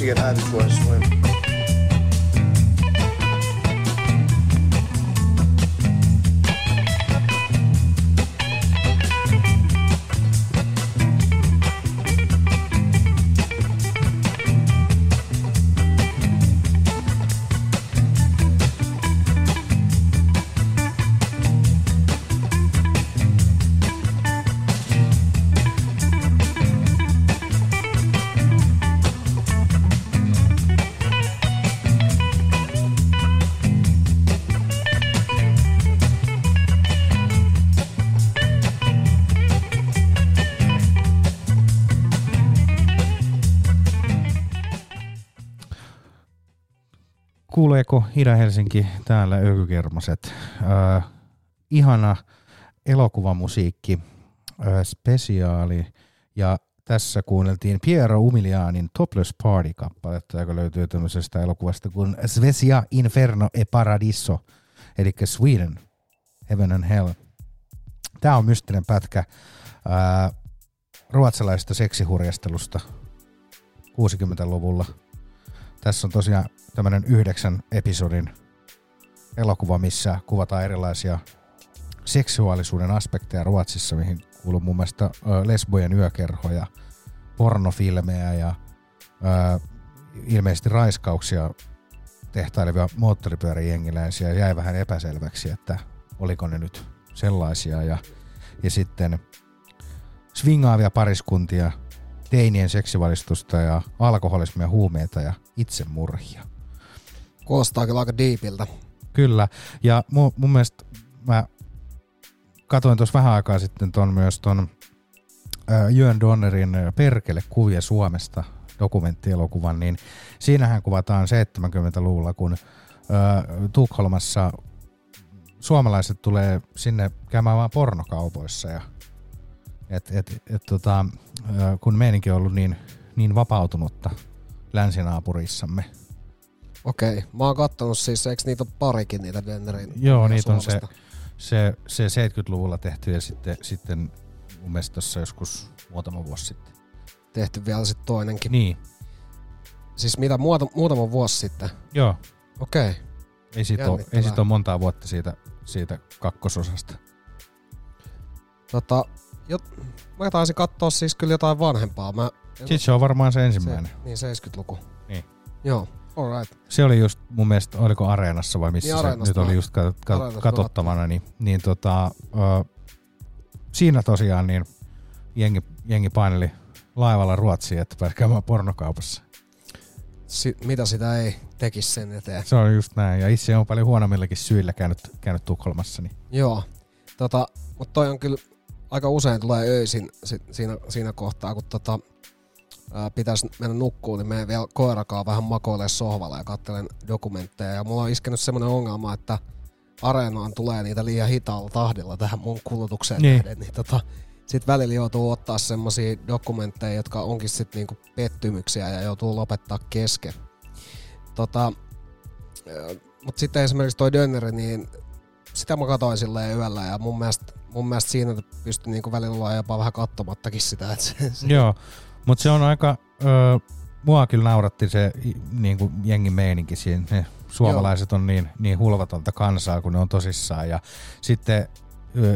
Like to get Kuuleeko Ida-Helsinki täällä Ökykermaset? Äh, ihana elokuvamusiikki, äh, spesiaali ja tässä kuunneltiin Piero Umilianin Topless Party-kappaletta, joka löytyy tämmöisestä elokuvasta kuin Svesia Inferno e Paradiso, eli Sweden, Heaven and Hell. Tämä on mystinen pätkä ää, ruotsalaisesta seksihurjastelusta 60-luvulla. Tässä on tosiaan tämmöinen yhdeksän episodin elokuva, missä kuvataan erilaisia seksuaalisuuden aspekteja Ruotsissa, mihin kuuluu muassa ö, lesbojen yökerhoja, pornofilmejä ja ilmeisesti raiskauksia tehtailevia moottoripyöräjengiläisiä. Jäi vähän epäselväksi, että oliko ne nyt sellaisia. Ja, ja sitten swingaavia pariskuntia, teinien seksivalistusta ja alkoholismia, huumeita ja itsemurhia. Kuulostaa kyllä aika diipiltä. Kyllä, ja mun, mun mielestä mä katoin tuossa vähän aikaa sitten ton myös ton äh, Jön Donnerin Perkele kuvia Suomesta dokumenttielokuvan, niin siinähän kuvataan 70-luvulla, kun äh, Tukholmassa suomalaiset tulee sinne käymään vaan pornokaupoissa ja et, et, et, tota, kun meininki on ollut niin, niin vapautunutta länsinaapurissamme, Okei, mä oon kattonut siis, eikö niitä ole parikin niitä Dennerin Joo, niitä on se, se, se 70-luvulla tehty ja sitten, sitten mun mielestä tuossa joskus muutama vuosi sitten. Tehty vielä sitten toinenkin. Niin, Siis mitä, muuta, muutama vuosi sitten? joo. Okei. Ei siitä, ole, ei siitä ole montaa vuotta siitä, siitä kakkososasta. Tota, jot, mä taisin katsoa siis kyllä jotain vanhempaa. Mä, Sitten se on varmaan se ensimmäinen. Se, niin, 70-luku. Niin. Joo, alright. Se oli just mun mielestä, oliko Areenassa vai missä Niin, se nyt oli just kat, kat, katsottavana, niin, niin tota, ö, siinä tosiaan niin jengi, jengi paineli laivalla Ruotsiin, että pääsi käymään pornokaupassa. Si, mitä sitä ei tekisi sen eteen. Se on just näin, ja itse on paljon huonommillakin syillä käynyt, käynyt Tukholmassa. Niin. Joo, tota, mutta toi on kyllä aika usein tulee öisin si, siinä, siinä kohtaa, kun tota, pitäisi mennä nukkuun, niin menen vielä koirakaan vähän makoilee sohvalla ja katselen dokumentteja. Ja mulla on iskenyt semmoinen ongelma, että areenaan tulee niitä liian hitaalla tahdilla tähän mun kulutukseen Niin. nähden. Niin tota, sitten välillä joutuu ottaa semmosia dokumentteja, jotka onkin sitten niinku pettymyksiä ja joutuu lopettaa kesken. Tota, mutta sitten esimerkiksi toi Dönneri, niin sitä mä katsoin silleen yöllä ja mun mielestä, mun mielestä siinä pystyi niinku välillä olla jopa vähän katsomattakin sitä. Että se, se, Joo, mutta se on aika, ö, mua kyllä nauratti se niin kuin jengin meininki siinä. Ne suomalaiset on niin, niin hulvatonta kansaa, kun ne on tosissaan. Ja sitten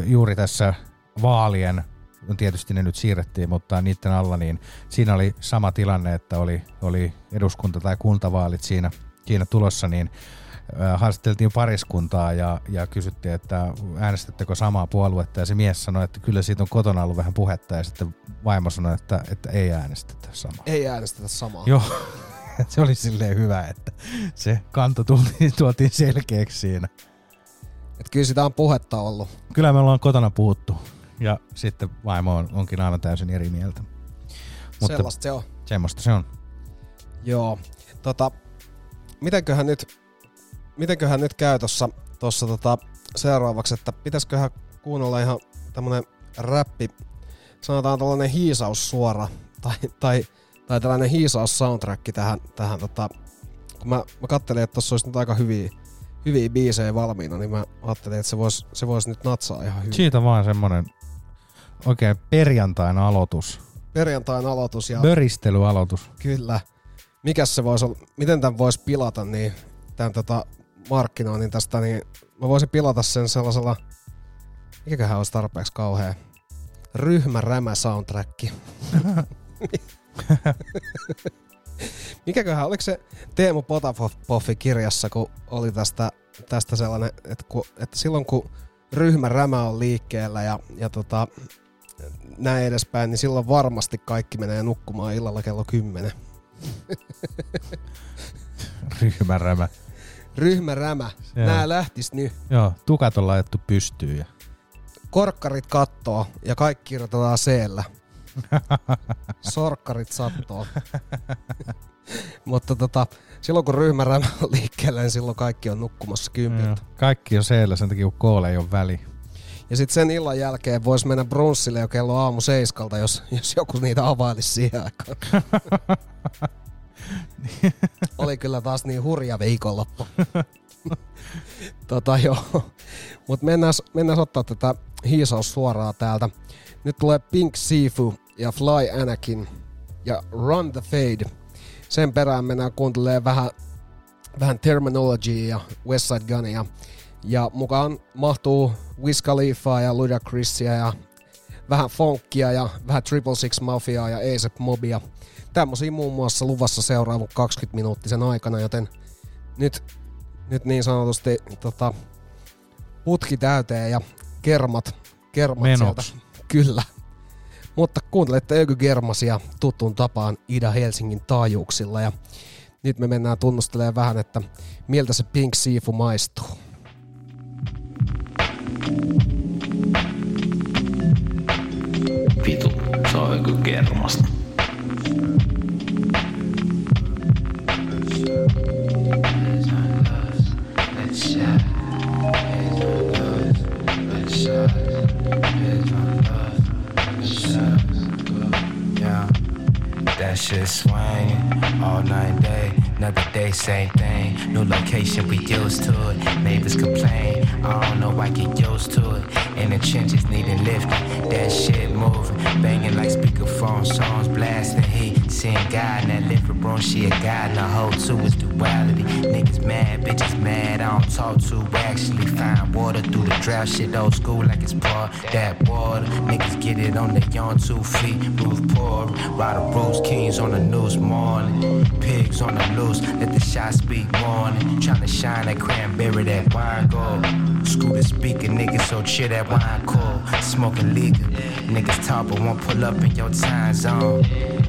juuri tässä vaalien, no tietysti ne nyt siirrettiin, mutta niiden alla, niin siinä oli sama tilanne, että oli, oli eduskunta- tai kuntavaalit siinä, siinä tulossa, niin haastateltiin pariskuntaa ja, ja kysyttiin, että äänestättekö samaa puoluetta ja se mies sanoi, että kyllä siitä on kotona ollut vähän puhetta ja sitten vaimo sanoi, että, että ei äänestetä samaa. ei äänestetä samaa. Joo, se oli silleen hyvä, että se kanto tultiin, tuotiin selkeäksi siinä. Et kyllä sitä on puhetta ollut. Kyllä me ollaan kotona puhuttu ja sitten vaimo on, onkin aina täysin eri mieltä. Mutta Sellaista se on. semmoista se on. Joo. Tota, mitenköhän nyt, mitenköhän nyt käy tossa, tossa tota seuraavaksi, että pitäisiköhän kuunnella ihan tämmönen räppi, sanotaan tällainen hiisaus suora, tai, tai, tai tällainen hiisaus soundtrack tähän, tähän tota, kun mä, mä kattelin, että tossa olisi nyt aika hyviä, hyviä biisejä valmiina, niin mä ajattelin, että se voisi se vois nyt natsaa ihan hyvin. Siitä vaan semmonen oikein perjantain aloitus. Perjantain aloitus ja Böristelyaloitus. kyllä, mikäs se voisi olla, miten tämän voisi pilata, niin tämän tota markkinoinnin tästä, niin mä voisin pilata sen sellaisella, mikäköhän olisi tarpeeksi kauhea, ryhmärämä soundtrack. Mikäköhän, oliko se Teemu Potapoffi kirjassa, kun oli tästä, tästä sellainen, että, kun, että silloin kun ryhmärämä on liikkeellä ja, ja tota, näin edespäin, niin silloin varmasti kaikki menee nukkumaan illalla kello 10. Ryhmärämä. Ryhmärämä. Joo. Nää lähtis nyt. Joo, tukat on laitettu pystyyn. Ja... Korkkarit kattoo ja kaikki kirjoitetaan seellä. Sorkkarit sattoo. Mutta tota, silloin kun ryhmärämä on liikkeellä, niin silloin kaikki on nukkumassa kympiltä. Kaikki on siellä sen takia, kun koolle ei ole väli. Ja sitten sen illan jälkeen voisi mennä brunssille jo kello aamu seiskalta, jos, jos joku niitä availisi siihen aikaan. Oli kyllä taas niin hurja viikonloppu. tota joo. Mut mennään, mennään ottaa tätä hiisaus suoraan täältä. Nyt tulee Pink Sifu ja Fly Anakin ja Run the Fade. Sen perään mennään kuuntelemaan vähän, vähän Terminology ja West Side Gunia. Ja mukaan mahtuu Wiz Khalifaa ja Ludacrisia ja vähän funkia ja vähän Triple Six Mafiaa ja ASAP Mobia. Tämmöisiä muun muassa luvassa seuraavan 20 minuuttisen aikana, joten nyt, nyt niin sanotusti tota, putki täyteen ja kermat, kermat Menoks. sieltä. Kyllä. Mutta kuuntelette Öky Germasia tuttuun tapaan Ida Helsingin taajuuksilla ja nyt me mennään tunnustelemaan vähän, että miltä se Pink Siifu maistuu. Vitu, se on joku kermasta. Shit swing all night day. Another day, same thing. New location, we used to it. Neighbors complain. I don't know, I get used to it. In the trenches, needing lifting. That shit moving. Banging like speakerphone songs, blasting heat. Seeing God in that living room, she a god in the whole too is duality. Niggas mad, bitches mad. I don't talk to actually find water through the drought. Shit old school like it's part that water. Niggas get it on their own two feet. Roof poor. Ride the roofs, kings on the news morning. Pigs on the loose, let the shots speak warning. Tryna shine that cranberry, that wine gold. Scooter speaker, niggas so chill that wine cold. Smoking legal, niggas talk but won't pull up in your time zone.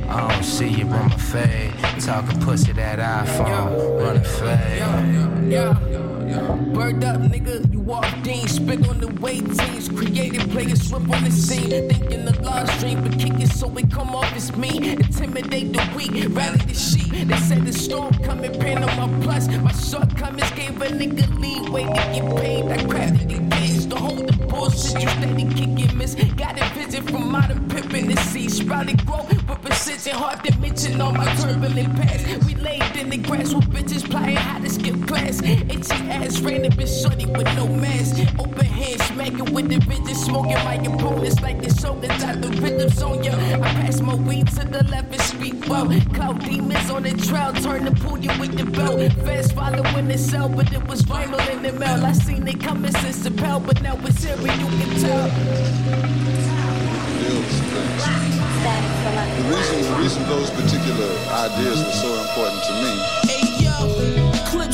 I don't see you run my fade. Talking pussy that iPhone, run a fade. Yeah. Bird up, nigga, you walked in, spit on the weight teams, created players slip on the scene, thinking the live stream, but kick it so it come off as me, intimidate the weak, rally the sheep. They said the storm coming, pin on my plus, my shortcomings gave a nigga leeway to get paid. I crafted the games to hold the bullshit, you steady kicking miss. Got a vision from modern pimping the sea, sprouted growth, but precision hard to mention all my turbulent past. We laid in the grass with bitches playing how to skip class. Itchy ass random bitch shorty with no mask. Open hand smacking with the bitches smoking my opponents like the shoulders out the rhythms on ya. I pass my weed to the left and speak well. Cloud demons on the trail, turn to pull you with the belt. Fast following the cell, but it was viral in the mail. I seen it coming since the pal, but now it's here and you can tell. The reason, the reason those particular ideas were so important to me Hey yo, clip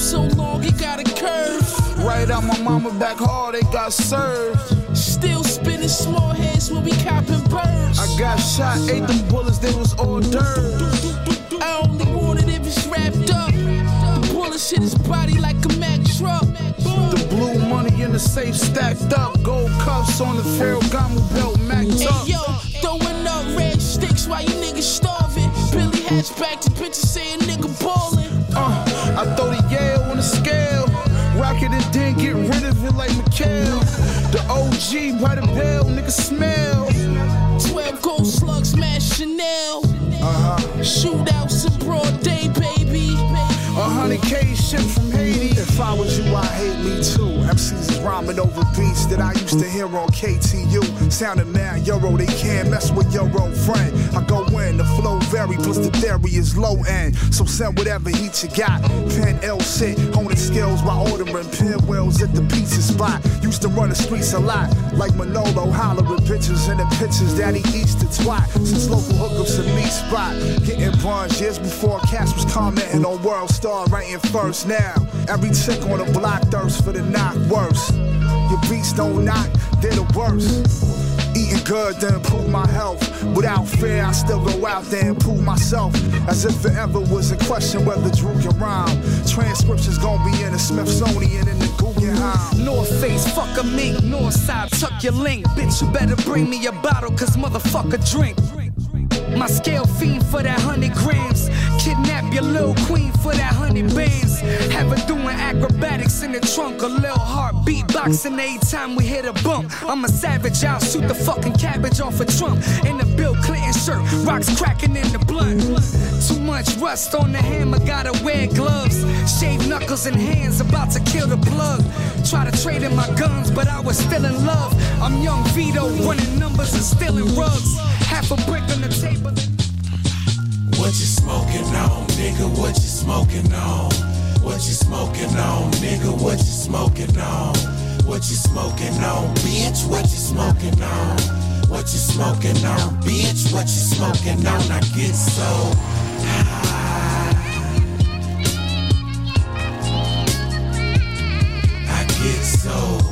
so long it got a curve. Right out my mama back hard, they got served. Still spinning small heads when we copping birds. I got shot, ate them bullets, they was hors d'oeuvres. I only want it if it's wrapped up. The bullet shit his body like a Mack truck. The blue money in the safe stacked up. Gold cuffs on the Ferragamo belt, OG by the bell, nigga smell. 12 gold slugs smash Chanel. Uh-huh. Shootouts in broad day, baby. A hundred K ship from Haiti. If I was you, I'd hate me too. MCs is rhyming over beats that I used to hear on KTU. Sounding mad Euro, they can't mess with your old friend. I go the flow vary, plus the theory is low end. So send whatever heat you got. Pen L sit, honing skills while ordering pinwheels at the pizza spot. Used to run the streets a lot, like Manolo, hollering bitches in the pictures that he eats to twat. Since local hookups a meat spot. Getting bronze years before Cash was commenting on World Star, writing first now. Every chick on the block thirst for the knock worse. Your beats don't knock, they're the worst. Eating good to improve my health. Without fear, I still go out there and prove myself. As if it ever was a question whether Drew can rhyme. Transcriptions gonna be in the Smithsonian and the Guggenheim. North face, fuck a mink. North side, tuck your link. Bitch, you better bring me a bottle, cause motherfucker drink. My scale fiend for that hundred grams. Kidnap your little queen for that hundred bands. Have her doing acrobatics in the trunk. A little heart beatboxing every time we hit a bump. I'm a savage, I'll shoot the fucking cabbage off a Trump. In the Bill Clinton shirt, rocks cracking in the blunt. Too much rust on the hammer, gotta wear gloves. Shave knuckles and hands, about to kill the plug. Try to trade in my guns, but I was still in love. I'm young Vito, running numbers and stealing rugs. Half a brick on the table. What you smoking on, nigga? What you smoking on? What you smoking on, nigga? What you smoking on? What you smoking on, bitch? What you smoking on? What you smoking on, bitch? What you smoking on? I get so high. I get so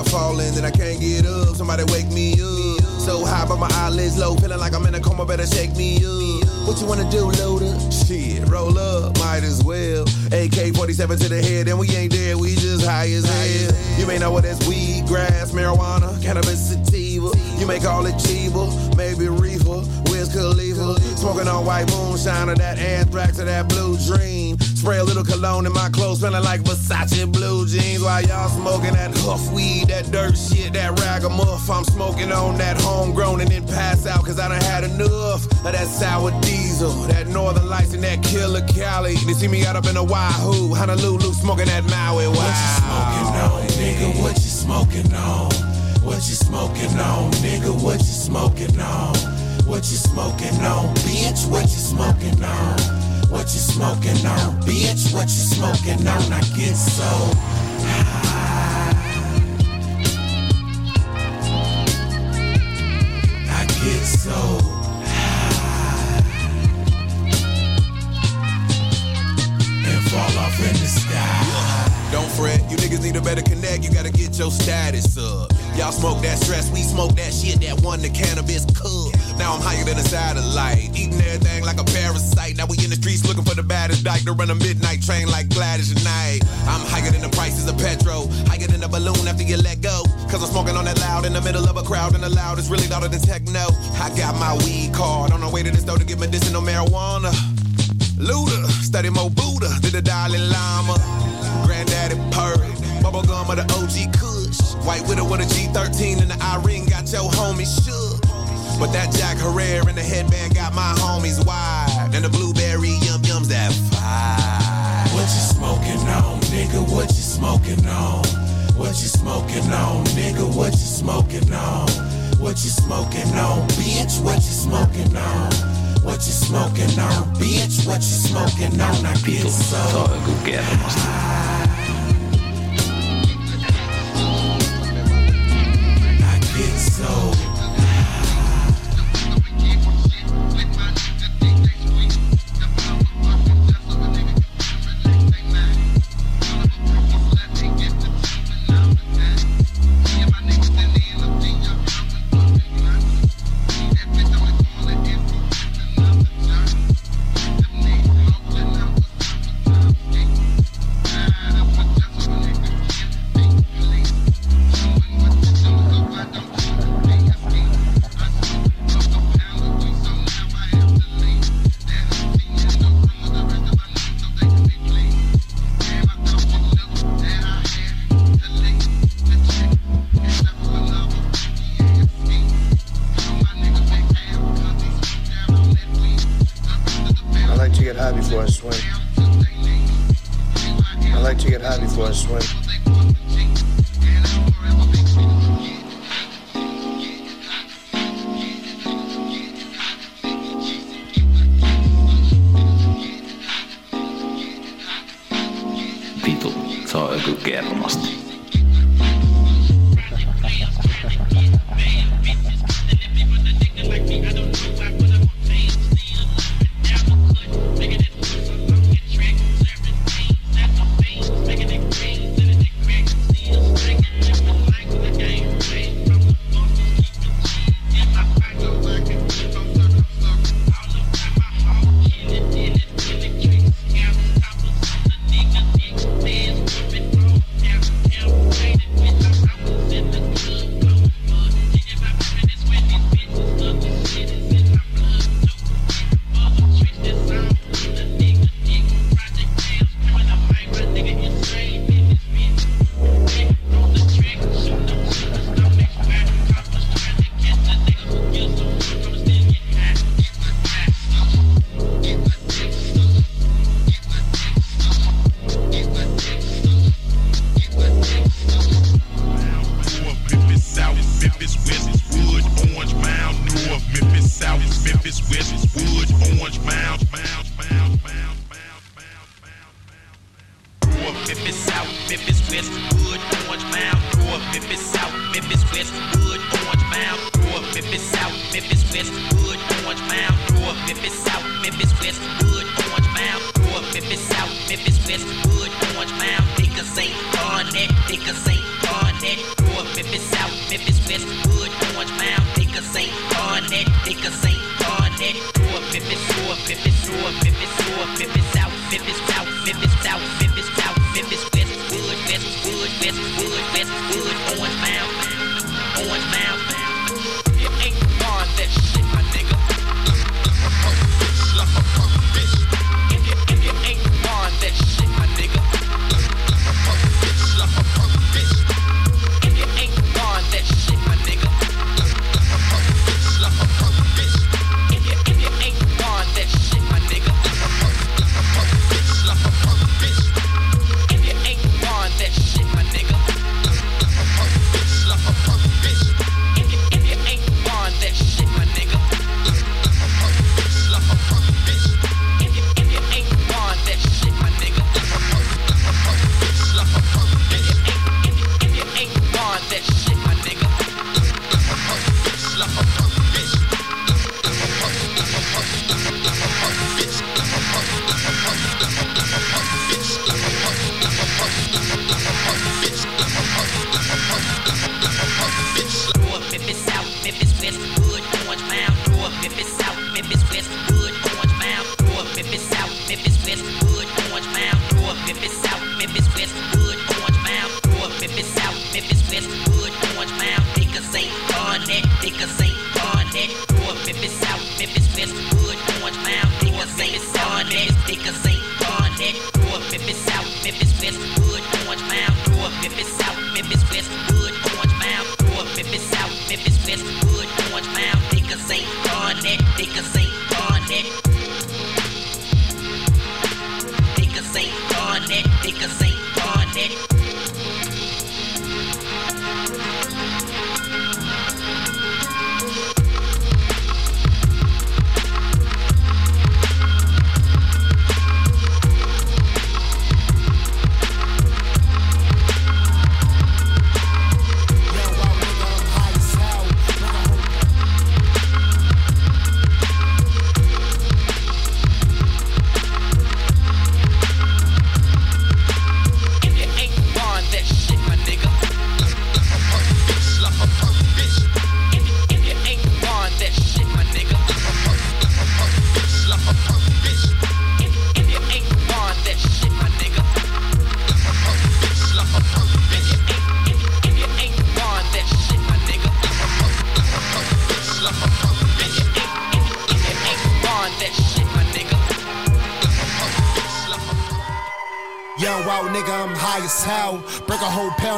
I fall in and I can't get up. Somebody wake me up. So high, but my eyelids low. Feeling like I'm in a coma, better shake me up. What you wanna do, loader? Shit, roll up, might as well. AK 47 to the head, and we ain't dead, we just high as hell. You may know what that's weed, grass, marijuana, cannabis, sativa. You may call it Chiba, maybe reefer, Wiz Khalifa. Smoking on white moonshine or that anthrax or that blue dream. Spray a little cologne in my clothes, smelling like Versace blue jeans. While y'all smoking that huff weed, that dirt shit, that ragamuff. I'm smoking on that homegrown and then pass out cause I done had enough of that sour diesel, that northern lights and that killer Cali. They see me out up in a Wahoo, Honolulu, smoking that Maui. Wow. What you smoking on, nigga? What you smoking on? What you smoking on, nigga? What you smoking on? What you smoking on, bitch? What you smoking on? What you smoking on, bitch? What you smoking on? I get so high. I get so high. And fall off in the sky. Don't fret, you niggas need a better connect, you gotta get your status up. Y'all smoke that stress, we smoke that shit that won the cannabis cup. Now I'm higher than a satellite, eating everything like a parasite. Now we in the streets looking for the baddest dyke to run a midnight train like Gladys Knight. I'm higher than the prices of petrol, higher than a balloon after you let go. Cause I'm smoking on that loud in the middle of a crowd, and the loud is really louder than techno. I got my weed card on the way to the store to get medicinal marijuana. Luda, study Mo Buddha, did the Dalai Lama. Granddaddy Purr, bubble gum of the OG Kush. White widow with a G13 and the Irene got your homies shook. But that Jack Herrera and the headband got my homies wired. And the blueberry yum yums that fire. What you smoking on, nigga? What you smoking on? What you smoking on, nigga? What you smoking on? What you smoking on, bitch? What you smoking on? What you smoking on, bitch? What you smoking on? I get so high. I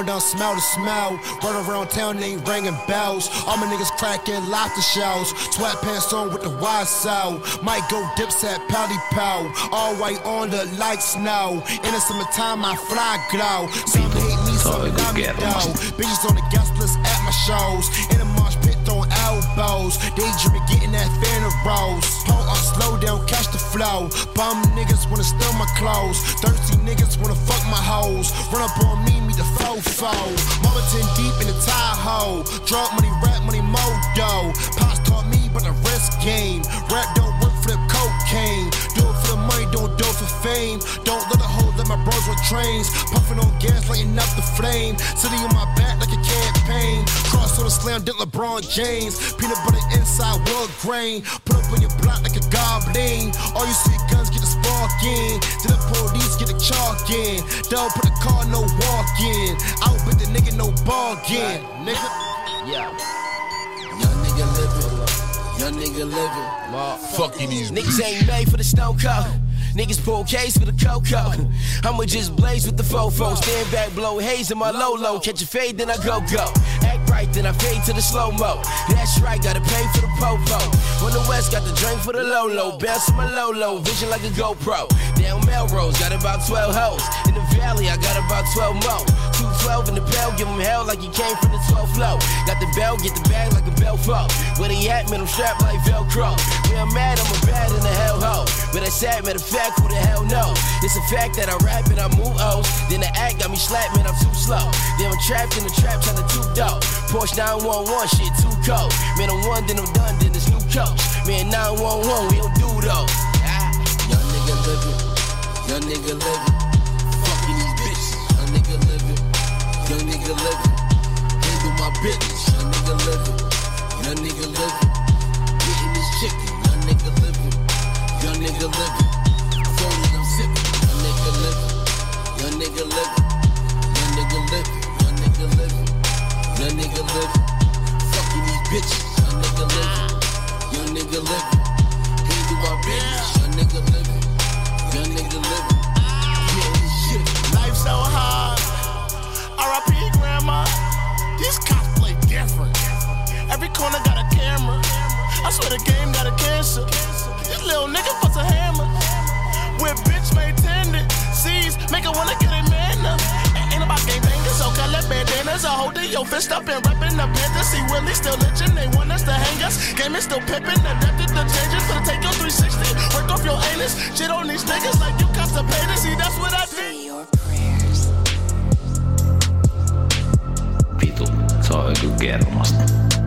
pound down, smell the smell. Run around town, ain't ringing bells. All my niggas cracking lobster shells. Sweatpants on with the wide cell. Might go dips at Pally Pow. All white on the like snow. In the summertime, I fly glow. Some hate me, some love me though. Bitches on the guest list at my shows. In the marsh pit throwing elbows. Daydreaming getting that Phantom Rose. Pull up, slow down, catch the flow. Bum niggas wanna steal my clothes. Thirsty niggas wanna fuck my hoes. Run up on me, the. Mama ten deep in the Tahoe. Drug money, rap money, modo. Pops taught me about the risk game. Rap don't work for the cocaine. Do it for the money, don't do it for fame. Don't let a hoe let my bros with trains. Puffing on gas, lighting up the flame. Sitting on my back like a campaign. Cross on the slam, did LeBron James. Peanut butter inside, wood grain. Put up on your block like a goblin. All you see guns get the spark in. To the police get the chalk in. Don't put the car, no walk in. Out with the nigga, no bargain. Nigga. Yeah. Young nigga living. Young nigga living. Fucking these Niggas ain't made for the stone cold. Niggas pull case for the cocoa. I'ma just blaze with the fofo. Stand back, blow haze in my low low. Catch a fade, then I go go. Right, then I fade to the slow mo. That's right, gotta pay for the popo. On the west, got the drink for the low low. Bounce my low low, vision like a GoPro. Down Melrose, got about 12 hoes. In the valley, I got about 12 more. 212 in the bell, give him hell like you came from the 12th flow. Got the bell, get the bag like a bell fall. Where they at, man, I'm strapped like Velcro. Where I'm mad, I'm a bad in the hell hole. But I said, matter of fact, who the hell know? It's a fact that I rap and I move O's. Then the act got me slapped, man, I'm too slow. Then I'm trapped in the trap, trying to too dope. Porsche 911, shit too cold. Man, I'm one, then I'm done, then this new coach. Man, 911, we don't do those. Ah. Young nigga living. Young nigga living. Fucking these bitches. Young nigga living. Young nigga living. Handle my business. Young nigga living. Young nigga living. Getting this chicken. Young nigga living. Young nigga living. Phone I'm sipping. Young nigga living. Young nigga living. Young nigga living. Young nigga living. Young nigga living. Fucking these bitches. Young nigga living. Young nigga living. Handle my business. Young nigga living. Young nigga living. This shit. Life so hard. R.I.P. grandma. These cops play different. Every corner got a camera. I swear the game got a cancer. This little nigga bust a hammer. With bitch made tendencies. Make her wanna get a man up. Ain't about game bangers, so it bandanas. I hold it, yo, fist up and reppin' the business. See Willie still lynching, they want us to hang us. Game is still pimpin', adapted to changes. Finna take your 360, work off your anus. Shit on these niggas like you constipated. See, that's what I did. Vitu, se on kyllä kermasta.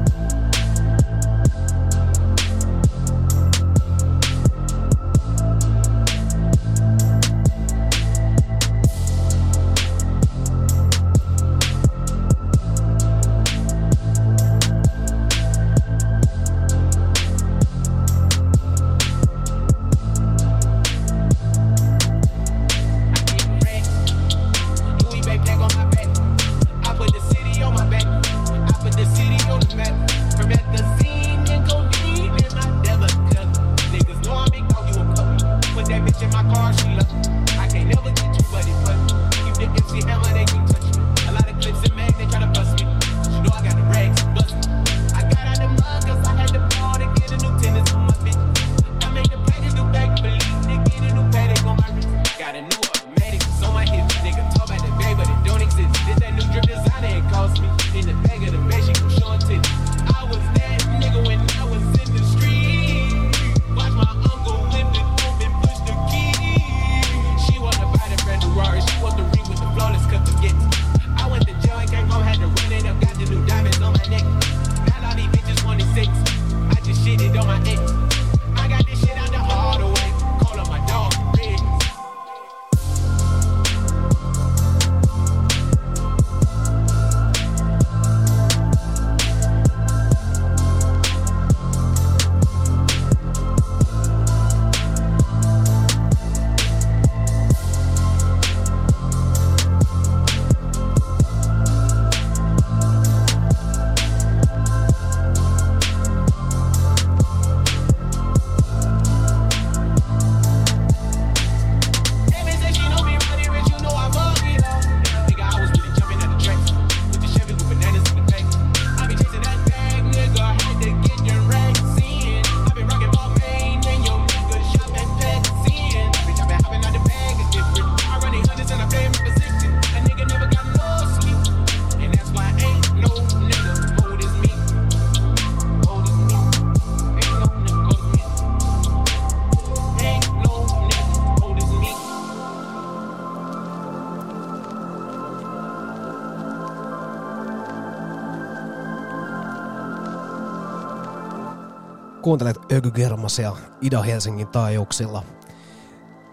Kuuntelet Ökygermasia Ida-Helsingin taajuuksilla.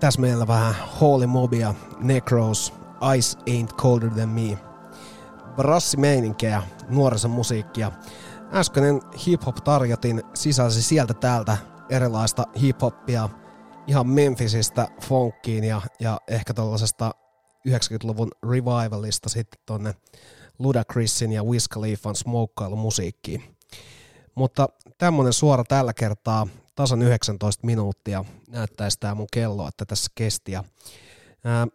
Tässä meillä vähän Holy Mobia, Necros, Ice Ain't Colder Than Me. Brassimeininkejä, nuorison musiikkia. Äskeinen hip-hop tarjotin sisälsi sieltä täältä erilaista hip-hoppia ihan Memphisistä funkkiin ja, ja ehkä tuollaisesta 90-luvun revivalista sitten tonne Ludacrisin ja Wiz Khalifan smokeailumusiikkiin. Mutta tämmönen suora tällä kertaa, tasan 19 minuuttia näyttäisi tää mun kello, että tässä kesti. Ja, ää,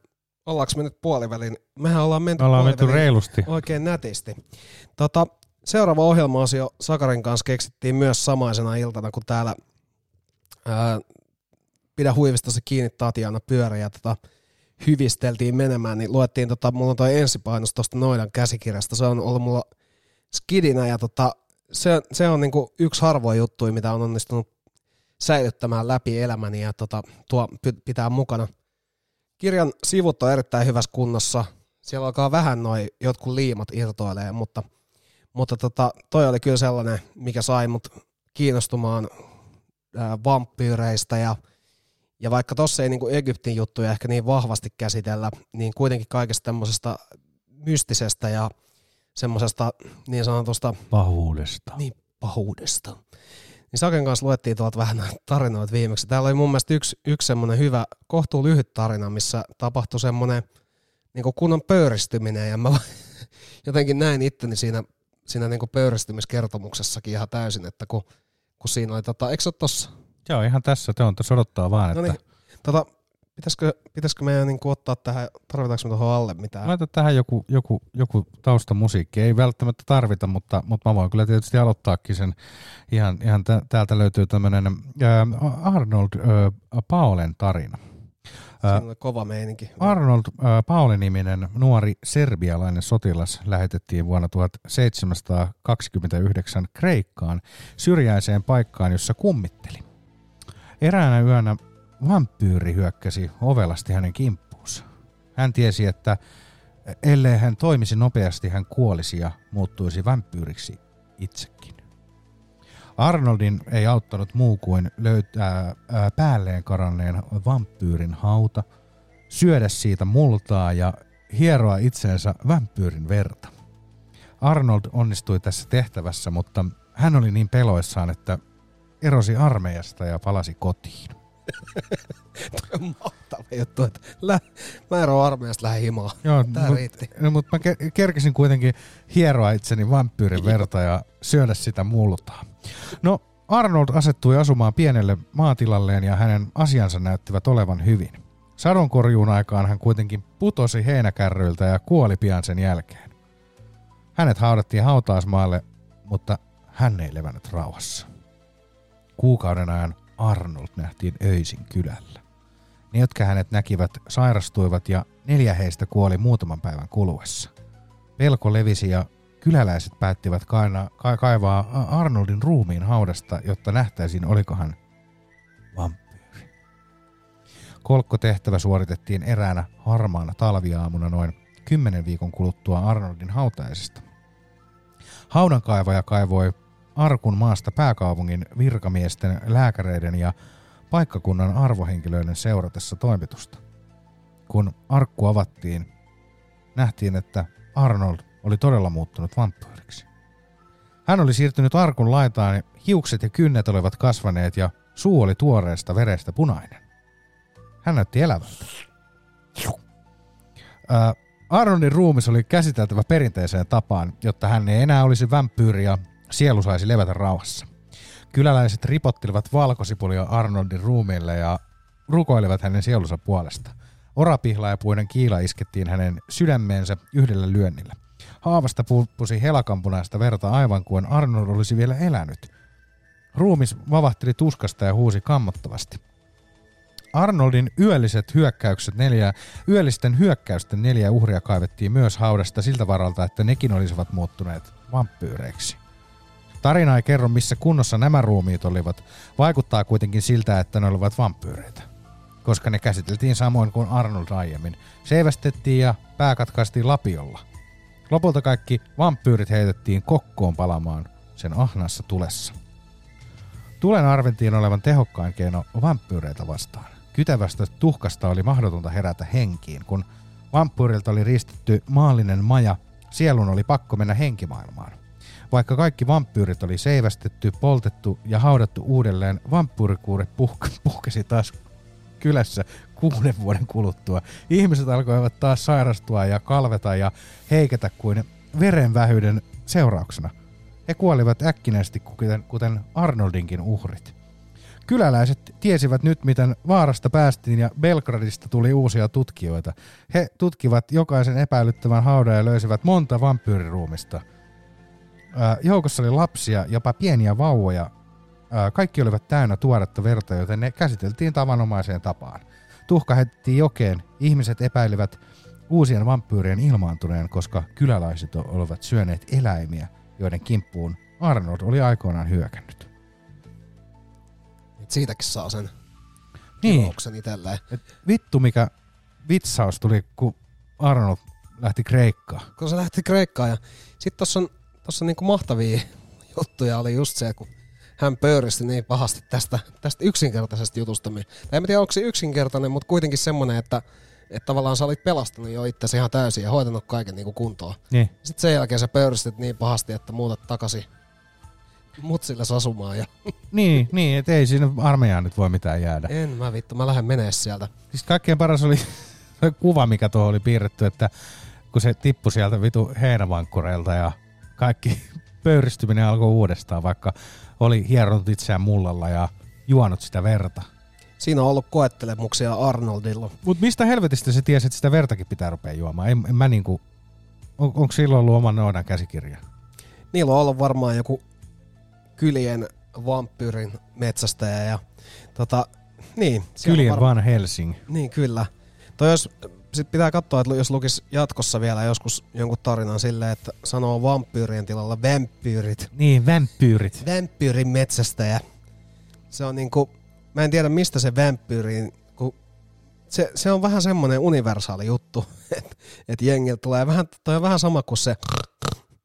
ollaanko me nyt puolivälin? Mehän ollaan menty, Ollaan menty reilusti. Oikein nätisti. Tota, seuraava ohjelma-osio Sakarin kanssa keksittiin myös samaisena iltana, kun täällä ää, Pidä huivistasi kiinni Tatjana pyöri ja tota, hyvisteltiin menemään, niin luettiin, tota, mulla on toi ensipainos tuosta Noidan käsikirjasta, se on ollut mulla skidinä ja tota, se, se on niinku yksi harvoin juttuja, mitä on onnistunut säilyttämään läpi elämäni ja tota, tuo pitää mukana. Kirjan sivut on erittäin hyvässä kunnossa. Siellä alkaa vähän noin jotkut liimat irtoilee, mutta, mutta tota, toi oli kyllä sellainen, mikä sai mut kiinnostumaan ää, vampyyreistä ja, ja vaikka tossa ei niinku Egyptin juttuja ehkä niin vahvasti käsitellä, niin kuitenkin kaikesta tämmöisestä mystisestä ja semmoisesta niin sanotusta Pahuudesta. niin, pahuudesta. Niin Saken kanssa luettiin tuolta vähän tarinoita viimeksi. Täällä oli mun mielestä yksi, yksi semmoinen hyvä, kohtuu lyhyt tarina, missä tapahtui semmoinen niin kunnon pöyristyminen. Ja mä jotenkin näin itteni siinä, siinä niin pöyristymiskertomuksessakin ihan täysin, että kun, kun siinä oli, tota, eikö se ole tossa? Joo, ihan tässä. Te on tässä odottaa vaan, että No niin, tota, pitäisikö, pitäisikö meidän niin ottaa tähän, tarvitaanko me tuohon alle mitään? Laita tähän joku, joku, joku taustamusiikki. Ei välttämättä tarvita, mutta, mutta mä voin kyllä tietysti aloittaakin sen. Ihan, ihan tä, täältä löytyy tämmöinen Arnold ää, Paolen tarina. Siinä oli kova meininki. Arnold ää, Pauli-niminen nuori serbialainen sotilas lähetettiin vuonna 1729 Kreikkaan syrjäiseen paikkaan, jossa kummitteli. Eräänä yönä vampyyri hyökkäsi ovelasti hänen kimppuunsa. Hän tiesi, että ellei hän toimisi nopeasti, hän kuolisi ja muuttuisi vampyyriksi itsekin. Arnoldin ei auttanut muu kuin löytää ää, päälleen karanneen vampyyrin hauta, syödä siitä multaa ja hieroa itseensä vampyyrin verta. Arnold onnistui tässä tehtävässä, mutta hän oli niin peloissaan, että erosi armeijasta ja palasi kotiin. Toi on mahtava juttu, että lä- mä eroon armeijasta lähden himaan. Joo, Tää mut, riitti. no, mutta mä ke- kerkesin kuitenkin hieroa itseni vampyyrin verta ja syödä sitä multaa. No, Arnold asettui asumaan pienelle maatilalleen ja hänen asiansa näyttivät olevan hyvin. Sadonkorjuun aikaan hän kuitenkin putosi heinäkärryiltä ja kuoli pian sen jälkeen. Hänet haudattiin hautausmaalle, mutta hän ei levännyt rauhassa. Kuukauden ajan Arnold nähtiin öisin kylällä. Ne, jotka hänet näkivät, sairastuivat ja neljä heistä kuoli muutaman päivän kuluessa. Pelko levisi ja kyläläiset päättivät kaina, ka- kaivaa Arnoldin ruumiin haudasta, jotta nähtäisiin oliko hän vampyyri. Kolkkotehtävä suoritettiin eräänä harmaana talviaamuna noin kymmenen viikon kuluttua Arnoldin hautaisesta. Haudankaivaja kaivoi arkun maasta pääkaupungin virkamiesten, lääkäreiden ja paikkakunnan arvohenkilöiden seuratessa toimitusta. Kun arkku avattiin, nähtiin, että Arnold oli todella muuttunut vampyyriksi. Hän oli siirtynyt arkun laitaan, hiukset ja kynnet olivat kasvaneet ja suu oli tuoreesta verestä punainen. Hän näytti elävältä. Ää, Arnoldin ruumis oli käsiteltävä perinteiseen tapaan, jotta hän ei enää olisi vampyyri ja sielu saisi levätä rauhassa. Kyläläiset ripottelivat valkosipulia Arnoldin ruumiille ja rukoilivat hänen sielunsa puolesta. Orapihlaajapuinen kiila iskettiin hänen sydämeensä yhdellä lyönnillä. Haavasta puppusi helakampunaista verta aivan kuin Arnold olisi vielä elänyt. Ruumis vavahteli tuskasta ja huusi kammottavasti. Arnoldin yölliset hyökkäykset neljä, yöllisten hyökkäysten neljä uhria kaivettiin myös haudasta siltä varalta, että nekin olisivat muuttuneet vampyyreiksi. Tarina ei kerro, missä kunnossa nämä ruumiit olivat. Vaikuttaa kuitenkin siltä, että ne olivat vampyyreitä. Koska ne käsiteltiin samoin kuin Arnold aiemmin. Seivästettiin ja pää katkaistiin lapiolla. Lopulta kaikki vampyyrit heitettiin kokkoon palamaan sen ahnaassa tulessa. Tulen arveltiin olevan tehokkain keino vampyyreitä vastaan. Kytevästä tuhkasta oli mahdotonta herätä henkiin, kun vampyyriltä oli ristetty maallinen maja, sielun oli pakko mennä henkimaailmaan. Vaikka kaikki vampyyrit oli seivästetty, poltettu ja haudattu uudelleen, vampyyrikuure puhk- puhkesi taas kylässä kuuden vuoden kuluttua. Ihmiset alkoivat taas sairastua ja kalveta ja heiketä kuin verenvähyyden seurauksena. He kuolivat äkkinäisesti kuten, kuten Arnoldinkin uhrit. Kyläläiset tiesivät nyt, miten vaarasta päästiin ja Belgradista tuli uusia tutkijoita. He tutkivat jokaisen epäilyttävän haudan ja löysivät monta vampyyriruumista. Joukossa oli lapsia, jopa pieniä vauvoja. Kaikki olivat täynnä tuoretta verta, joten ne käsiteltiin tavanomaiseen tapaan. Tuhka heitettiin jokeen. Ihmiset epäilivät uusien vampyyrien ilmaantuneen, koska kyläläiset olivat syöneet eläimiä, joiden kimppuun Arnold oli aikoinaan hyökännyt. Et siitäkin saa sen Niin. itselleen. Et vittu mikä vitsaus tuli, kun Arnold lähti Kreikkaan. Kun se lähti Kreikkaan ja sitten tossa on, tossa on niinku mahtavia juttuja oli just se, kun hän pöyristi niin pahasti tästä, tästä yksinkertaisesta jutusta. Tai en tiedä, onko se yksinkertainen, mutta kuitenkin semmonen, että, että tavallaan sä olit pelastanut jo itse ihan täysin ja hoitanut kaiken niinku kuntoon. Niin. Sitten sen jälkeen sä pöyristit niin pahasti, että muutat takaisin mutsille asumaan. Ja Niin, niin että ei siinä armeijaan nyt voi mitään jäädä. en mä vittu, mä lähden menee sieltä. Siis kaikkein paras oli kuva, mikä tuohon oli piirretty, että kun se tippui sieltä vitu heinävankkureilta ja kaikki pöyristyminen alkoi uudestaan, vaikka oli hieronut itseään mullalla ja juonut sitä verta. Siinä on ollut koettelemuksia Arnoldilla. Mutta mistä helvetistä se tiesi, että sitä vertakin pitää rupea juomaan? En, en mä niinku, on, onko silloin ollut oma noidan käsikirja? Niillä on ollut varmaan joku kylien vampyyrin metsästäjä ja tota, niin. Kylien var- Van Helsing. Niin, kyllä. Toi jos, sit pitää katsoa, että jos lukis jatkossa vielä joskus jonkun tarinan silleen, että sanoo vampyyrien tilalla vampyyrit. Niin, vampyyrit. Vampyyrin metsästäjä. Se on niinku, mä en tiedä mistä se vampyyri, kun se, se on vähän semmonen universaali juttu, että et jengiltä tulee vähän, toi on vähän sama kuin se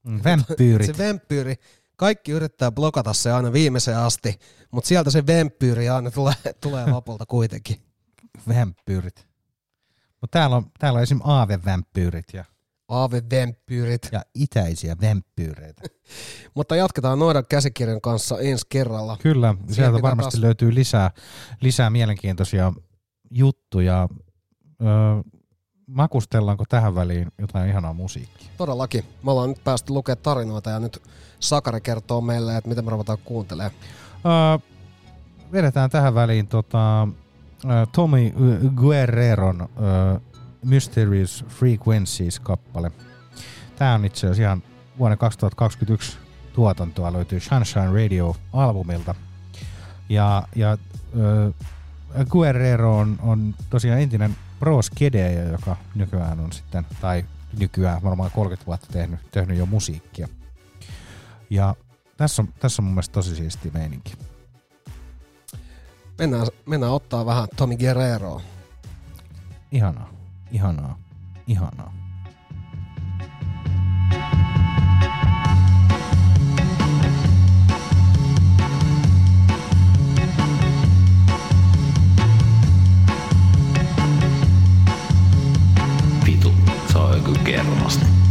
Mm, Vampyyrit. se vampyyri, kaikki yrittää blokata se aina viimeiseen asti, mutta sieltä se vampyyri aina tulee, tulee lopulta kuitenkin. Vampyyrit. Mutta täällä on, täällä on esim. aavevampyyrit ja, Aave-vampyyrit. ja itäisiä vampyyreitä. Mutta jatketaan Noidan käsikirjan kanssa ensi kerralla. Kyllä, Siihen sieltä varmasti taas- löytyy lisää, lisää mielenkiintoisia juttuja. Öö, makustellaanko tähän väliin jotain ihanaa musiikkia? Todellakin. Me ollaan nyt päästy lukemaan tarinoita ja nyt Sakari kertoo meille, että miten me ruvetaan kuuntelemaan. Öö, vedetään tähän väliin tota, Tommy Guerreron Mysterious Frequencies-kappale. Tämä on itse asiassa ihan vuoden 2021 tuotantoa, löytyy Sunshine Radio-albumilta. Ja, ja öö, Guerrero on, on tosiaan entinen Pro Skedeja, joka nykyään on sitten, tai nykyään varmaan 30 vuotta tehnyt, tehnyt jo musiikkia. Ja tässä on, tässä on mun mielestä tosi siisti meininki. Mennään, mennään ottaa vähän Tommy Guerreroa. Ihanaa, ihanaa, ihanaa. Vitu, se on joku kermasta.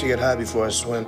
To get high before I swim.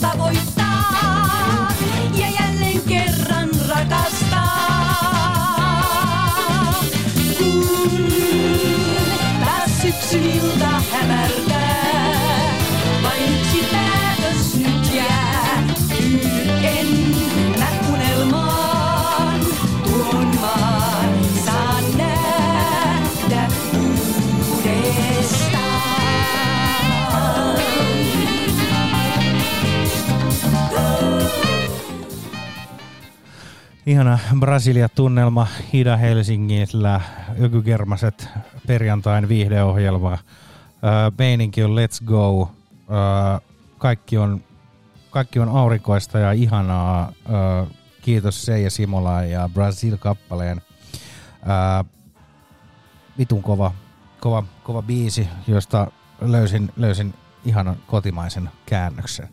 Baboy Ihana Brasilia-tunnelma Ida Helsingillä, Ökygermaset perjantain viihdeohjelma. Meininki on Let's Go. Kaikki, on, kaikki on aurinkoista ja ihanaa. Kiitos Seija Simola ja Brasil-kappaleen. Vitun kova, kova, kova biisi, josta löysin, löysin ihanan kotimaisen käännöksen.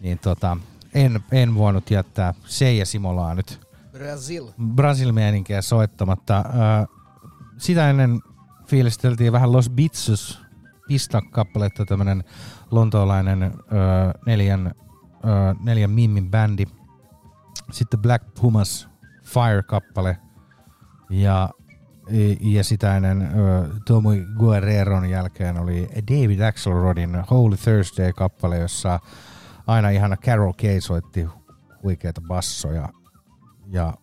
Niin tota, en, en voinut jättää Seija Simolaa nyt Brasil. Brasil-meininkiä soittamatta. Ö, sitä ennen fiilisteltiin vähän Los Bitsus Pista-kappaletta, tämmönen lontoolainen ö, neljän, ö, neljän mimmin bändi. Sitten Black Pumas Fire-kappale ja, ja sitä ennen ö, Tomo Guerreron jälkeen oli David Axelrodin Holy Thursday-kappale, jossa aina ihana Carol Kay soitti huikeita bassoja ja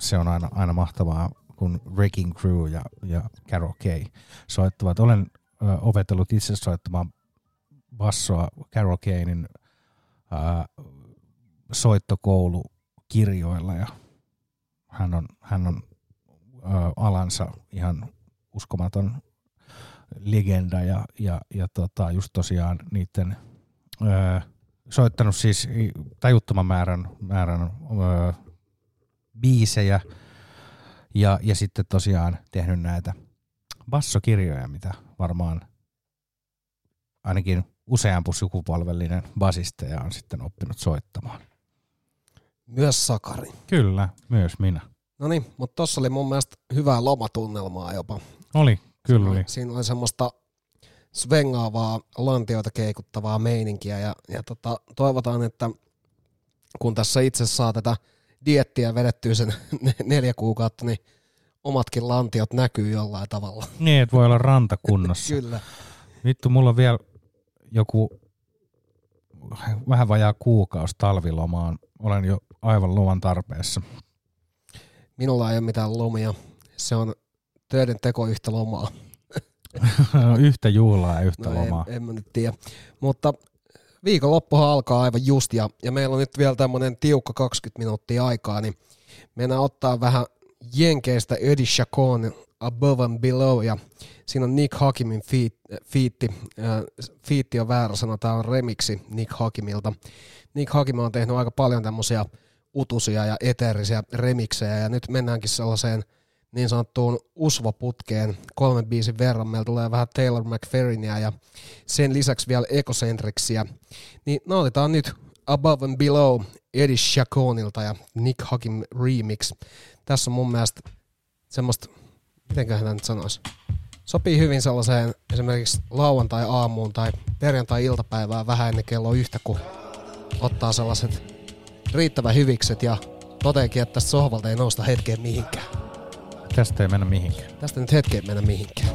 se on aina, aina mahtavaa, kun Wrecking Crew ja, ja Carol Kay soittavat. Olen ö, opetellut itse soittamaan bassoa Carol Kayn ö, soittokoulukirjoilla ja hän on, hän on ö, alansa ihan uskomaton legenda ja, ja, ja tota, just tosiaan niiden ö, soittanut siis tajuttoman määrän, määrän ö, biisejä ja, ja sitten tosiaan tehnyt näitä bassokirjoja, mitä varmaan ainakin useampi sukupolvellinen basisteja on sitten oppinut soittamaan. Myös Sakari. Kyllä, myös minä. No niin, mutta tossa oli mun mielestä hyvää lomatunnelmaa jopa. Oli, kyllä. Siinä oli semmoista svengaavaa, lantioita keikuttavaa meininkiä ja, ja tota, toivotaan, että kun tässä itse saa tätä diettiä vedettyä sen neljä kuukautta, niin omatkin lantiot näkyy jollain tavalla. Niin, että voi olla rantakunnossa. Kyllä. Vittu, mulla on vielä joku vähän vajaa kuukausi talvilomaan. Olen jo aivan luvan tarpeessa. Minulla ei ole mitään lomia. Se on töiden teko yhtä lomaa. yhtä juhlaa ja yhtä No lomaa. En, en mä nyt tiedä. Mutta viikonloppuhan alkaa aivan just ja, ja meillä on nyt vielä tämmöinen tiukka 20 minuuttia aikaa, niin mennään ottaa vähän Jenkeistä Eddie Chacon Above and Below ja siinä on Nick Hakimin fiitti, fiitti, fiitti on väärä sana, tämä on remiksi Nick Hakimilta. Nick Hakim on tehnyt aika paljon tämmöisiä utusia ja eteerisiä remiksejä ja nyt mennäänkin sellaiseen niin sanottuun usvaputkeen kolmen biisin verran. Meillä tulee vähän Taylor McFerrinia ja sen lisäksi vielä Ecocentricsia. Niin nautitaan nyt Above and Below Eddie Chaconilta ja Nick Hakim remix. Tässä on mun mielestä semmoista, mitenköhän hän nyt sanoisi, sopii hyvin sellaiseen esimerkiksi lauantai-aamuun tai perjantai-iltapäivään vähän ennen kello yhtä, kun ottaa sellaiset riittävän hyvikset ja toteekin, että tästä sohvalta ei nousta hetkeen mihinkään. Tästä ei mennä mihinkään. Tästä nyt hetkeen mennä mihinkään.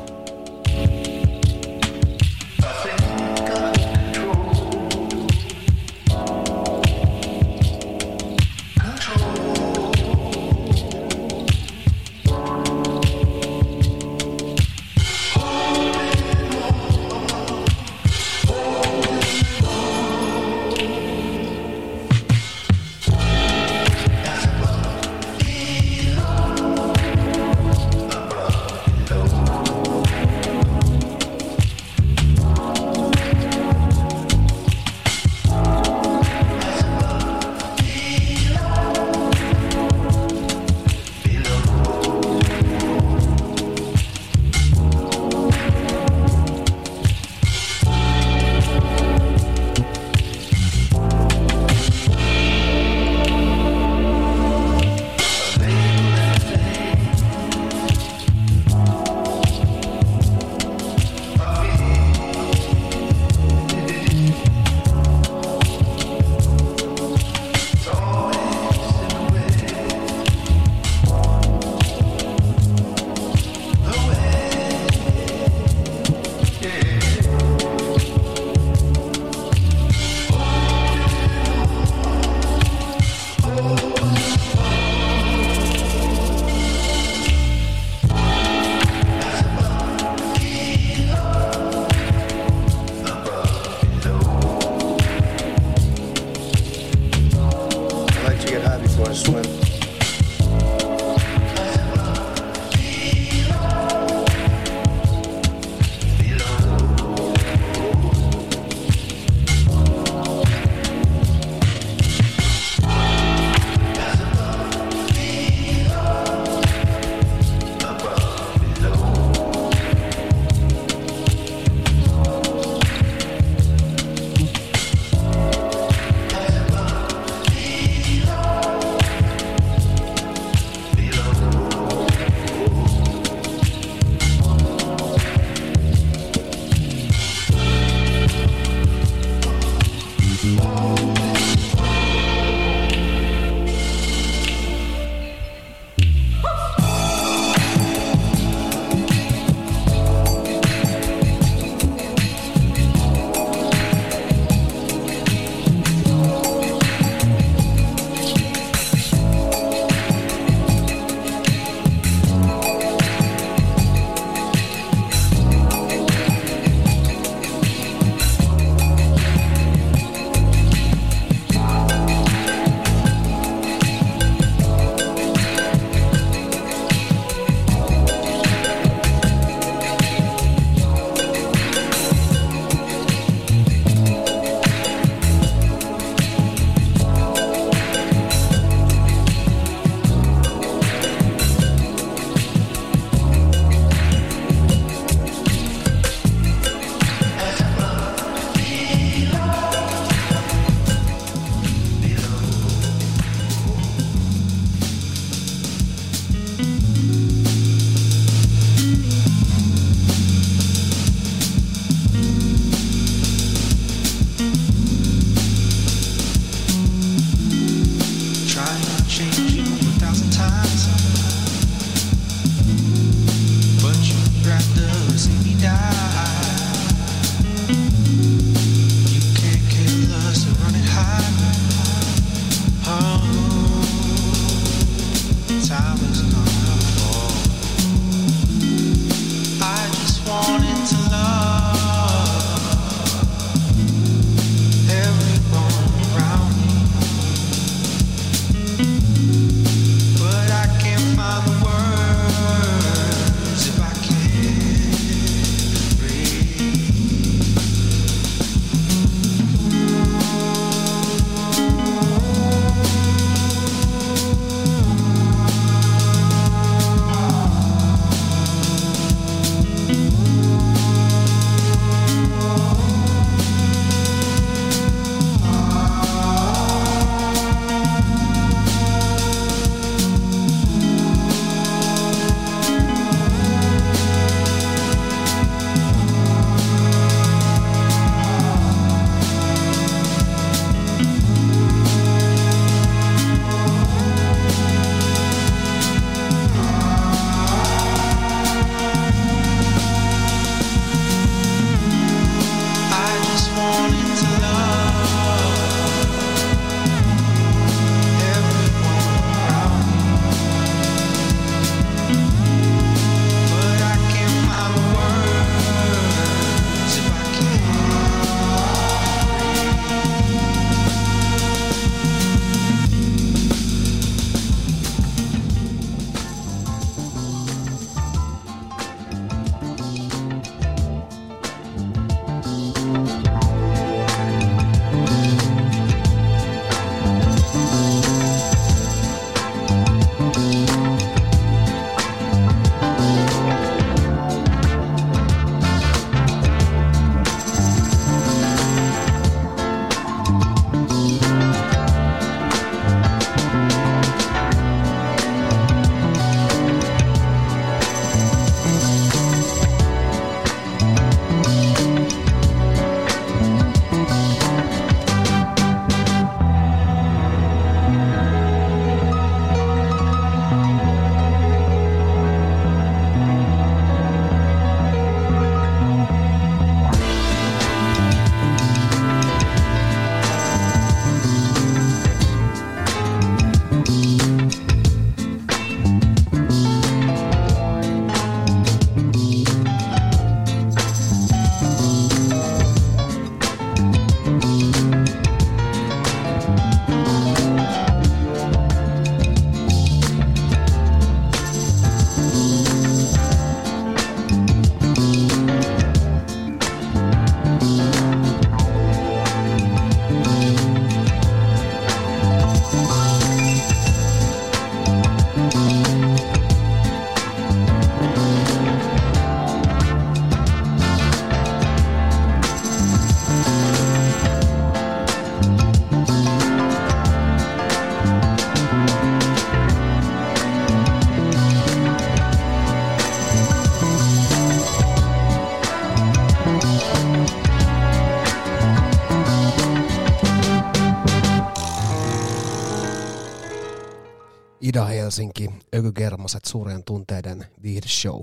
Helsinki, Ökygermaset, suurien tunteiden viihdeshow.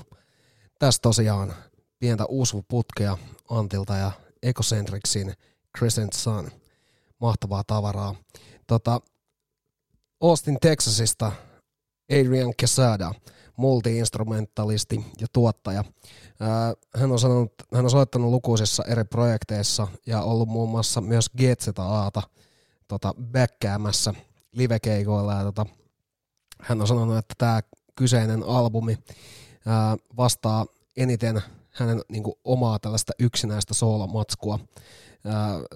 Tässä tosiaan pientä uusvuputkea Antilta ja Ecocentricsin Crescent Sun. Mahtavaa tavaraa. Tota, Austin, Texasista Adrian Quesada, multi-instrumentalisti ja tuottaja. Ää, Hän on, sanonut, hän on soittanut lukuisissa eri projekteissa ja ollut muun muassa myös GZAta tota, backkäämässä livekeikoilla. Ja, tota, hän on sanonut, että tämä kyseinen albumi vastaa eniten hänen niin kuin, omaa tällaista yksinäistä soolomatskua.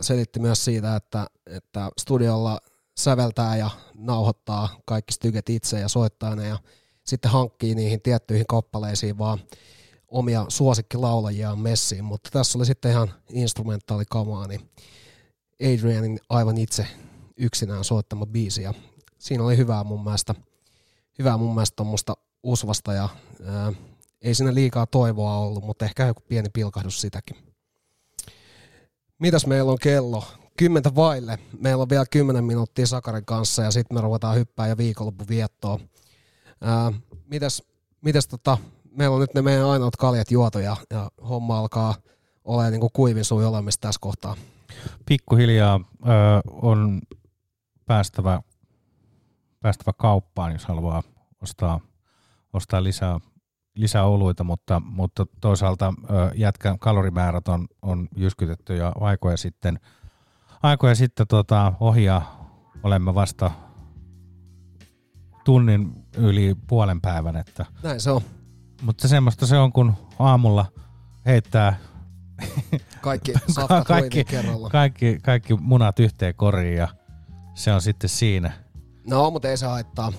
Selitti myös siitä, että, että studiolla säveltää ja nauhoittaa kaikki styket itse ja soittaa ne ja sitten hankkii niihin tiettyihin kappaleisiin vaan omia suosikkilaulajiaan messiin, mutta tässä oli sitten ihan instrumentaalikamaa, niin Adrianin aivan itse yksinään soittama biisi ja siinä oli hyvää mun mielestä, hyvää mun mielestä tuommoista usvasta ja ää, ei siinä liikaa toivoa ollut, mutta ehkä joku pieni pilkahdus sitäkin. Mitäs meillä on kello? Kymmentä vaille. Meillä on vielä 10 minuuttia Sakarin kanssa ja sitten me ruvetaan hyppää ja viikonloppuviettoa. Ää, mitäs, mitäs tota, meillä on nyt ne meidän ainoat kaljat juotu ja, ja homma alkaa olemaan niin kuin kuivin sui olemista tässä kohtaa. Pikkuhiljaa ö, on päästävä, päästävä kauppaan, jos haluaa ostaa, ostaa lisää, lisää oluita, mutta, mutta toisaalta jätkän kalorimäärät on, on jyskytetty jo aikoja sitten, aikoja sitten tota, ohi ja olemme vasta tunnin yli puolen päivän. Että, Näin se on. mutta semmoista se on, kun aamulla heittää Kaikki kaikki, kaikki, kaikki munat yhteen koriin ja se on sitten siinä. No, mutta ei se haittaa.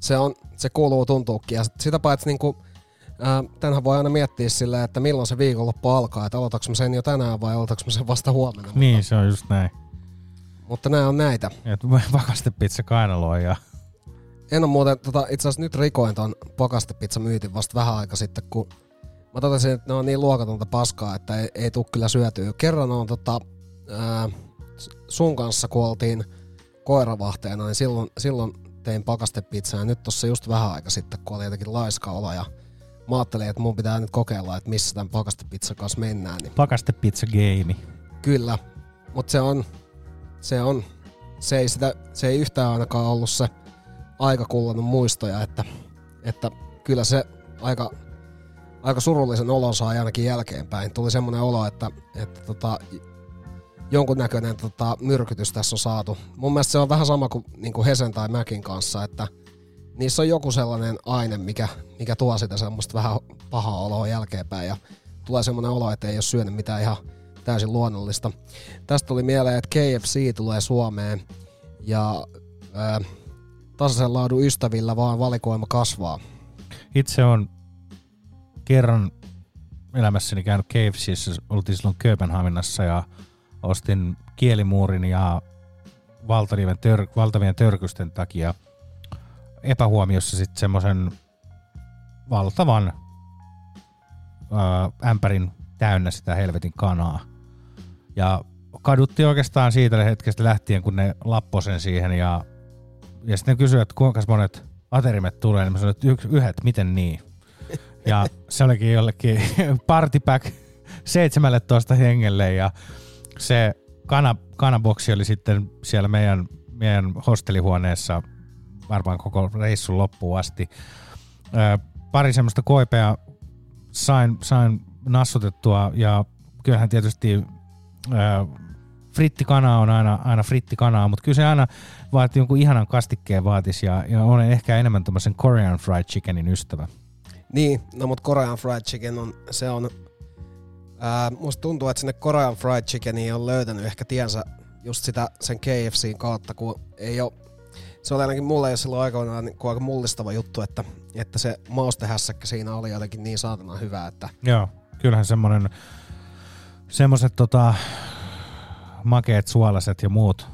Se, on, se kuuluu tuntuukin. Ja sitä paitsi niinku, ää, tänhän voi aina miettiä silleen, että milloin se viikonloppu alkaa. Että aloitaks mä sen jo tänään vai aloitaks mä sen vasta huomenna. Niin, se on just näin. Mutta nämä on näitä. Et pakastepizza kainaloa ja En ole muuten, tota, itse asiassa nyt rikoin ton pakastepizza myytin vasta vähän aika sitten, kun mä totesin, että ne on niin luokatonta paskaa, että ei, ei tule kyllä syötyä. Kerran on tota, ää, sun kanssa, kun oltiin koiravahteena, niin silloin, silloin tein pakastepizzaa ja nyt tossa just vähän aika sitten, kun oli jotenkin laiska olo ja mä ajattelin, että mun pitää nyt kokeilla, että missä tämän pakastepizzan kanssa mennään. Niin pakastepizza game. Kyllä, mutta se on, se on, se ei, sitä, se ei yhtään ainakaan ollut se aika kullannut muistoja, että, että kyllä se aika, aika surullisen olon sai ainakin jälkeenpäin. Tuli semmoinen olo, että, että tota, jonkunnäköinen tota, myrkytys tässä on saatu. Mun mielestä se on vähän sama kuin, niin kuin Hesen tai Mäkin kanssa, että niissä on joku sellainen aine, mikä, mikä tuo sitä semmoista vähän pahaa oloa jälkeenpäin ja tulee semmoinen olo, että ei ole syönyt mitään ihan täysin luonnollista. Tästä tuli mieleen, että KFC tulee Suomeen ja ää, tasaisen laadun ystävillä vaan valikoima kasvaa. Itse on kerran elämässäni käynyt KFCissä, oltiin silloin Kööpenhaminassa ja ostin kielimuurin ja valtavien, tör, valtavien törkysten takia epähuomiossa sitten semmoisen valtavan ää, ämpärin täynnä sitä helvetin kanaa. Ja kadutti oikeastaan siitä hetkestä lähtien, kun ne lappoi sen siihen ja, ja sitten kysyi, että kuinka monet aterimet tulee, niin mä sanoin, että yks, yhdet, miten niin? Ja se olikin jollekin party pack 17 hengelle ja se kana, kanaboksi oli sitten siellä meidän, meidän hostelihuoneessa varmaan koko reissun loppuun asti. Ö, pari semmoista koipea sain, sain nassutettua ja kyllähän tietysti ö, frittikana on aina, aina frittikanaa, mutta kyllä se aina vaatii jonkun ihanan kastikkeen vaatis ja, ja olen ehkä enemmän tämmöisen Korean fried chickenin ystävä. Niin, no mutta Korean Fried Chicken on, se on, ää, musta tuntuu, että sinne Korean Fried Chickeniin on löytänyt ehkä tiensä just sitä sen KFCin kautta, kun ei ole, se oli ainakin mulle jo silloin aikoinaan niin kuin aika mullistava juttu, että, että se maustehässäkkä siinä oli jotenkin niin saatana hyvä, että Joo, kyllähän semmoinen, semmoiset tota, makeet suolaset ja muut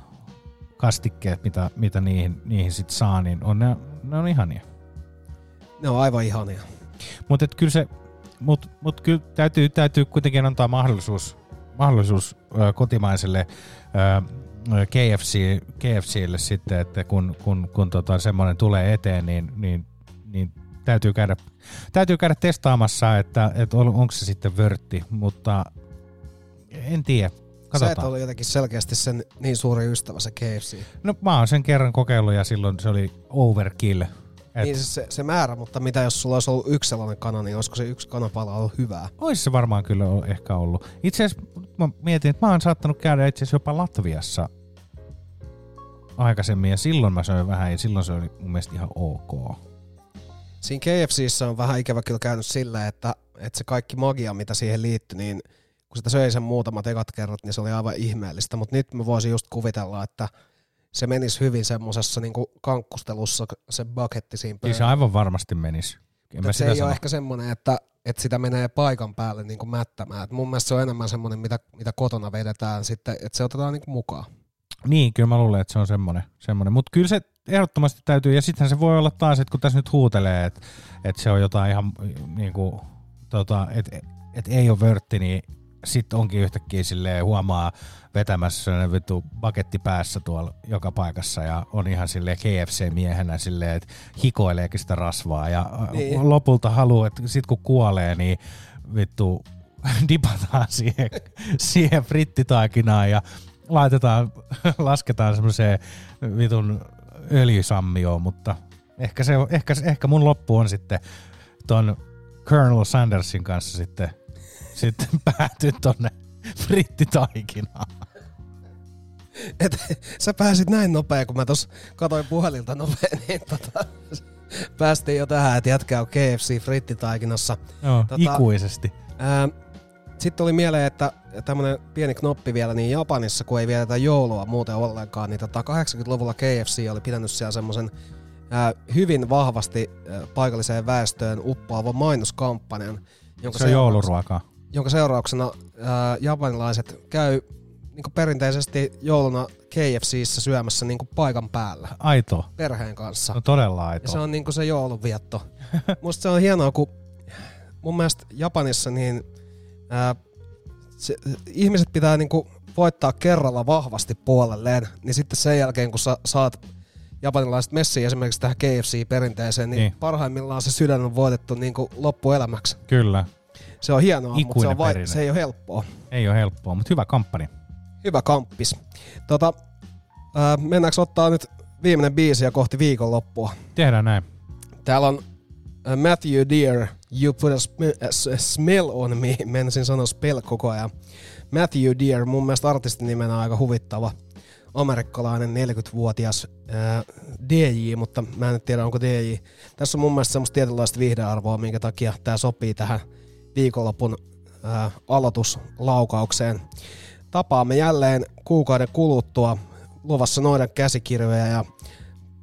kastikkeet, mitä, mitä niihin, niihin sit saa, niin on ne, ne on ihania. ne on aivan ihania. Mutta kyllä se, mut, mut kyllä täytyy, täytyy kuitenkin antaa mahdollisuus, mahdollisuus ö, kotimaiselle ö, KFC, KFClle sitten, että kun, kun, kun tota semmoinen tulee eteen, niin, niin, niin täytyy, käydä, täytyy käydä testaamassa, että, että on- onko se sitten vörtti, mutta en tiedä. Sä et Katsotaan. ole jotenkin selkeästi sen niin suuri ystävä se KFC. No mä oon sen kerran kokeillut ja silloin se oli overkill. Et Niin se, se, se määrä, mutta mitä jos sulla olisi ollut yksi sellainen kana, niin olisiko se yksi kanapala ollut hyvää? Olisi se varmaan kyllä o- ehkä ollut. Itse asiassa mä mietin, että mä oon saattanut käydä itse asiassa jopa Latviassa aikaisemmin ja silloin mä söin vähän ja silloin se oli mun mielestä ihan ok. Siinä KFCissä on vähän ikävä kyllä käynyt silleen, että, että se kaikki magia, mitä siihen liittyi, niin kun sitä söi sen muutamat ekat kerrat, niin se oli aivan ihmeellistä. Mutta nyt mä voisin just kuvitella, että se menisi hyvin semmoisessa niin kankkustelussa se buketti siinä Siis pöydällä. aivan varmasti menisi. En mä Mutta se sitä ei sano. ole ehkä semmoinen, että, että sitä menee paikan päälle niin kuin mättämään. Et mun mielestä se on enemmän semmoinen, mitä, mitä kotona vedetään sitten, että se otetaan niin kuin mukaan. Niin, kyllä mä luulen, että se on semmoinen. semmoinen. Mutta kyllä se ehdottomasti täytyy, ja sittenhän se voi olla taas, että kun tässä nyt huutelee, että, että se on jotain ihan niin kuin, tota, että, että ei ole vörtti, niin sitten onkin yhtäkkiä silleen huomaa vetämässä vittu paketti päässä tuolla joka paikassa ja on ihan silleen KFC-miehenä silleen, että hikoileekin sitä rasvaa ja Niin. niin. lopulta haluaa, että sit kun kuolee, niin vittu dipataan siihen, siihen frittitaikinaan ja laitetaan, lasketaan semmoiseen vitun öljysammioon, mutta ehkä, se, ehkä, ehkä mun loppu on sitten ton Colonel Sandersin kanssa sitten, sitten päätyy tonne frittitaikinaan. Et, sä pääsit näin nopea, kun mä tos katoin puhelilta nopea, niin tota, päästiin jo tähän, että jätkä on KFC frittitaikinassa. Joo, ikuisesti. Ää, sitten tuli mieleen, että tämmönen pieni knoppi vielä, niin Japanissa, kun ei vietetä joulua muuten ollenkaan, niin tota 80-luvulla KFC oli pitänyt siellä semmoisen hyvin vahvasti ää, paikalliseen väestöön uppoavan mainoskampanjan, jonka, Se on jouluruokaa. Jonka seurauksena ää, japanilaiset käy niin perinteisesti jouluna KFCissä syömässä niin paikan päällä Aito. perheen kanssa. No todella aito. Ja se on niinku se joulunvietto. Musta se on hienoa, kun mun mielestä Japanissa niin ää, se, ihmiset pitää niinku voittaa kerralla vahvasti puolelleen, niin sitten sen jälkeen kun sä saat japanilaiset messiin esimerkiksi tähän KFC-perinteeseen, niin, Niin. niin. parhaimmillaan se sydän on voitettu niinku loppuelämäksi. Kyllä. Se on hienoa, mutta se, Ikuinen on vai- se ei ole helppoa. Ei ole helppoa, mutta hyvä kamppani. Hyvä kamppis. Tota, ää, mennäänkö ottaa nyt viimeinen biisi ja kohti viikonloppua? Tehdään näin. Täällä on äh, Matthew Deere, You Put a, sm- a Smell on Me, menisin sanoa spell koko ajan. Matthew Deere, mun mielestä artistinimenä aika huvittava amerikkalainen 40-vuotias äh, DJ, mutta mä en tiedä onko DJ. Tässä on mun mielestä semmoista tietynlaista viihdearvoa, minkä takia tää sopii tähän viikonlopun äh, aloituslaukaukseen. Tapaamme jälleen kuukauden kuluttua luvassa noiden käsikirjoja ja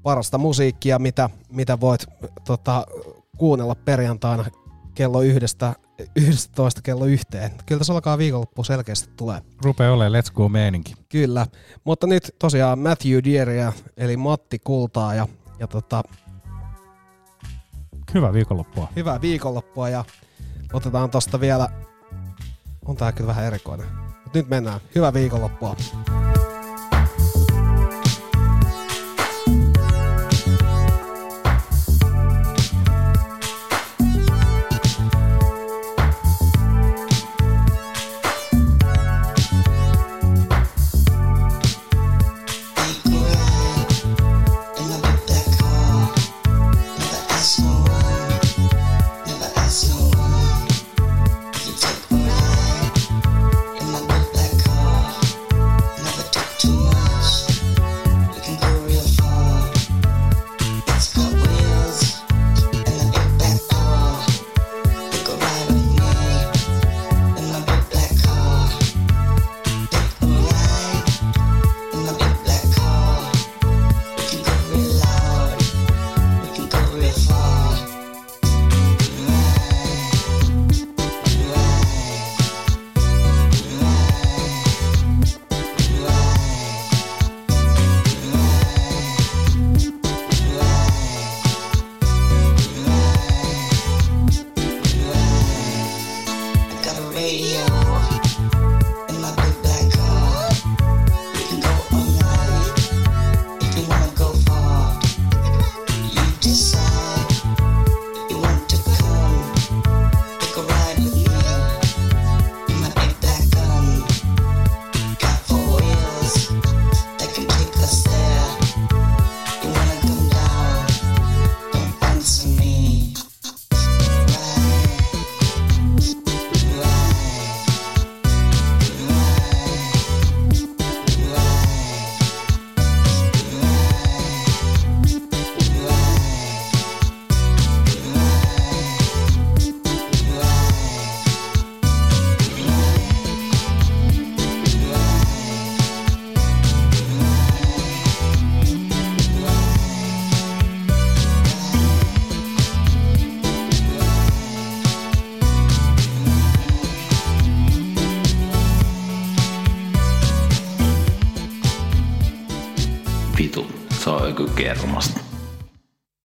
parasta musiikkia, mitä, mitä voit tota, kuunnella perjantaina kello yhdestä, 11 kello yhteen. Kyllä tässä alkaa viikonloppu selkeästi tulee. Rupee olemaan let's go meininki. Kyllä, mutta nyt tosiaan Matthew Deeria, eli Matti Kultaa ja, ja tota, Hyvää viikonloppua. hyvää viikonloppua ja otetaan tosta vielä, on tää kyllä vähän erikoinen. Mut nyt mennään, hyvää viikonloppua.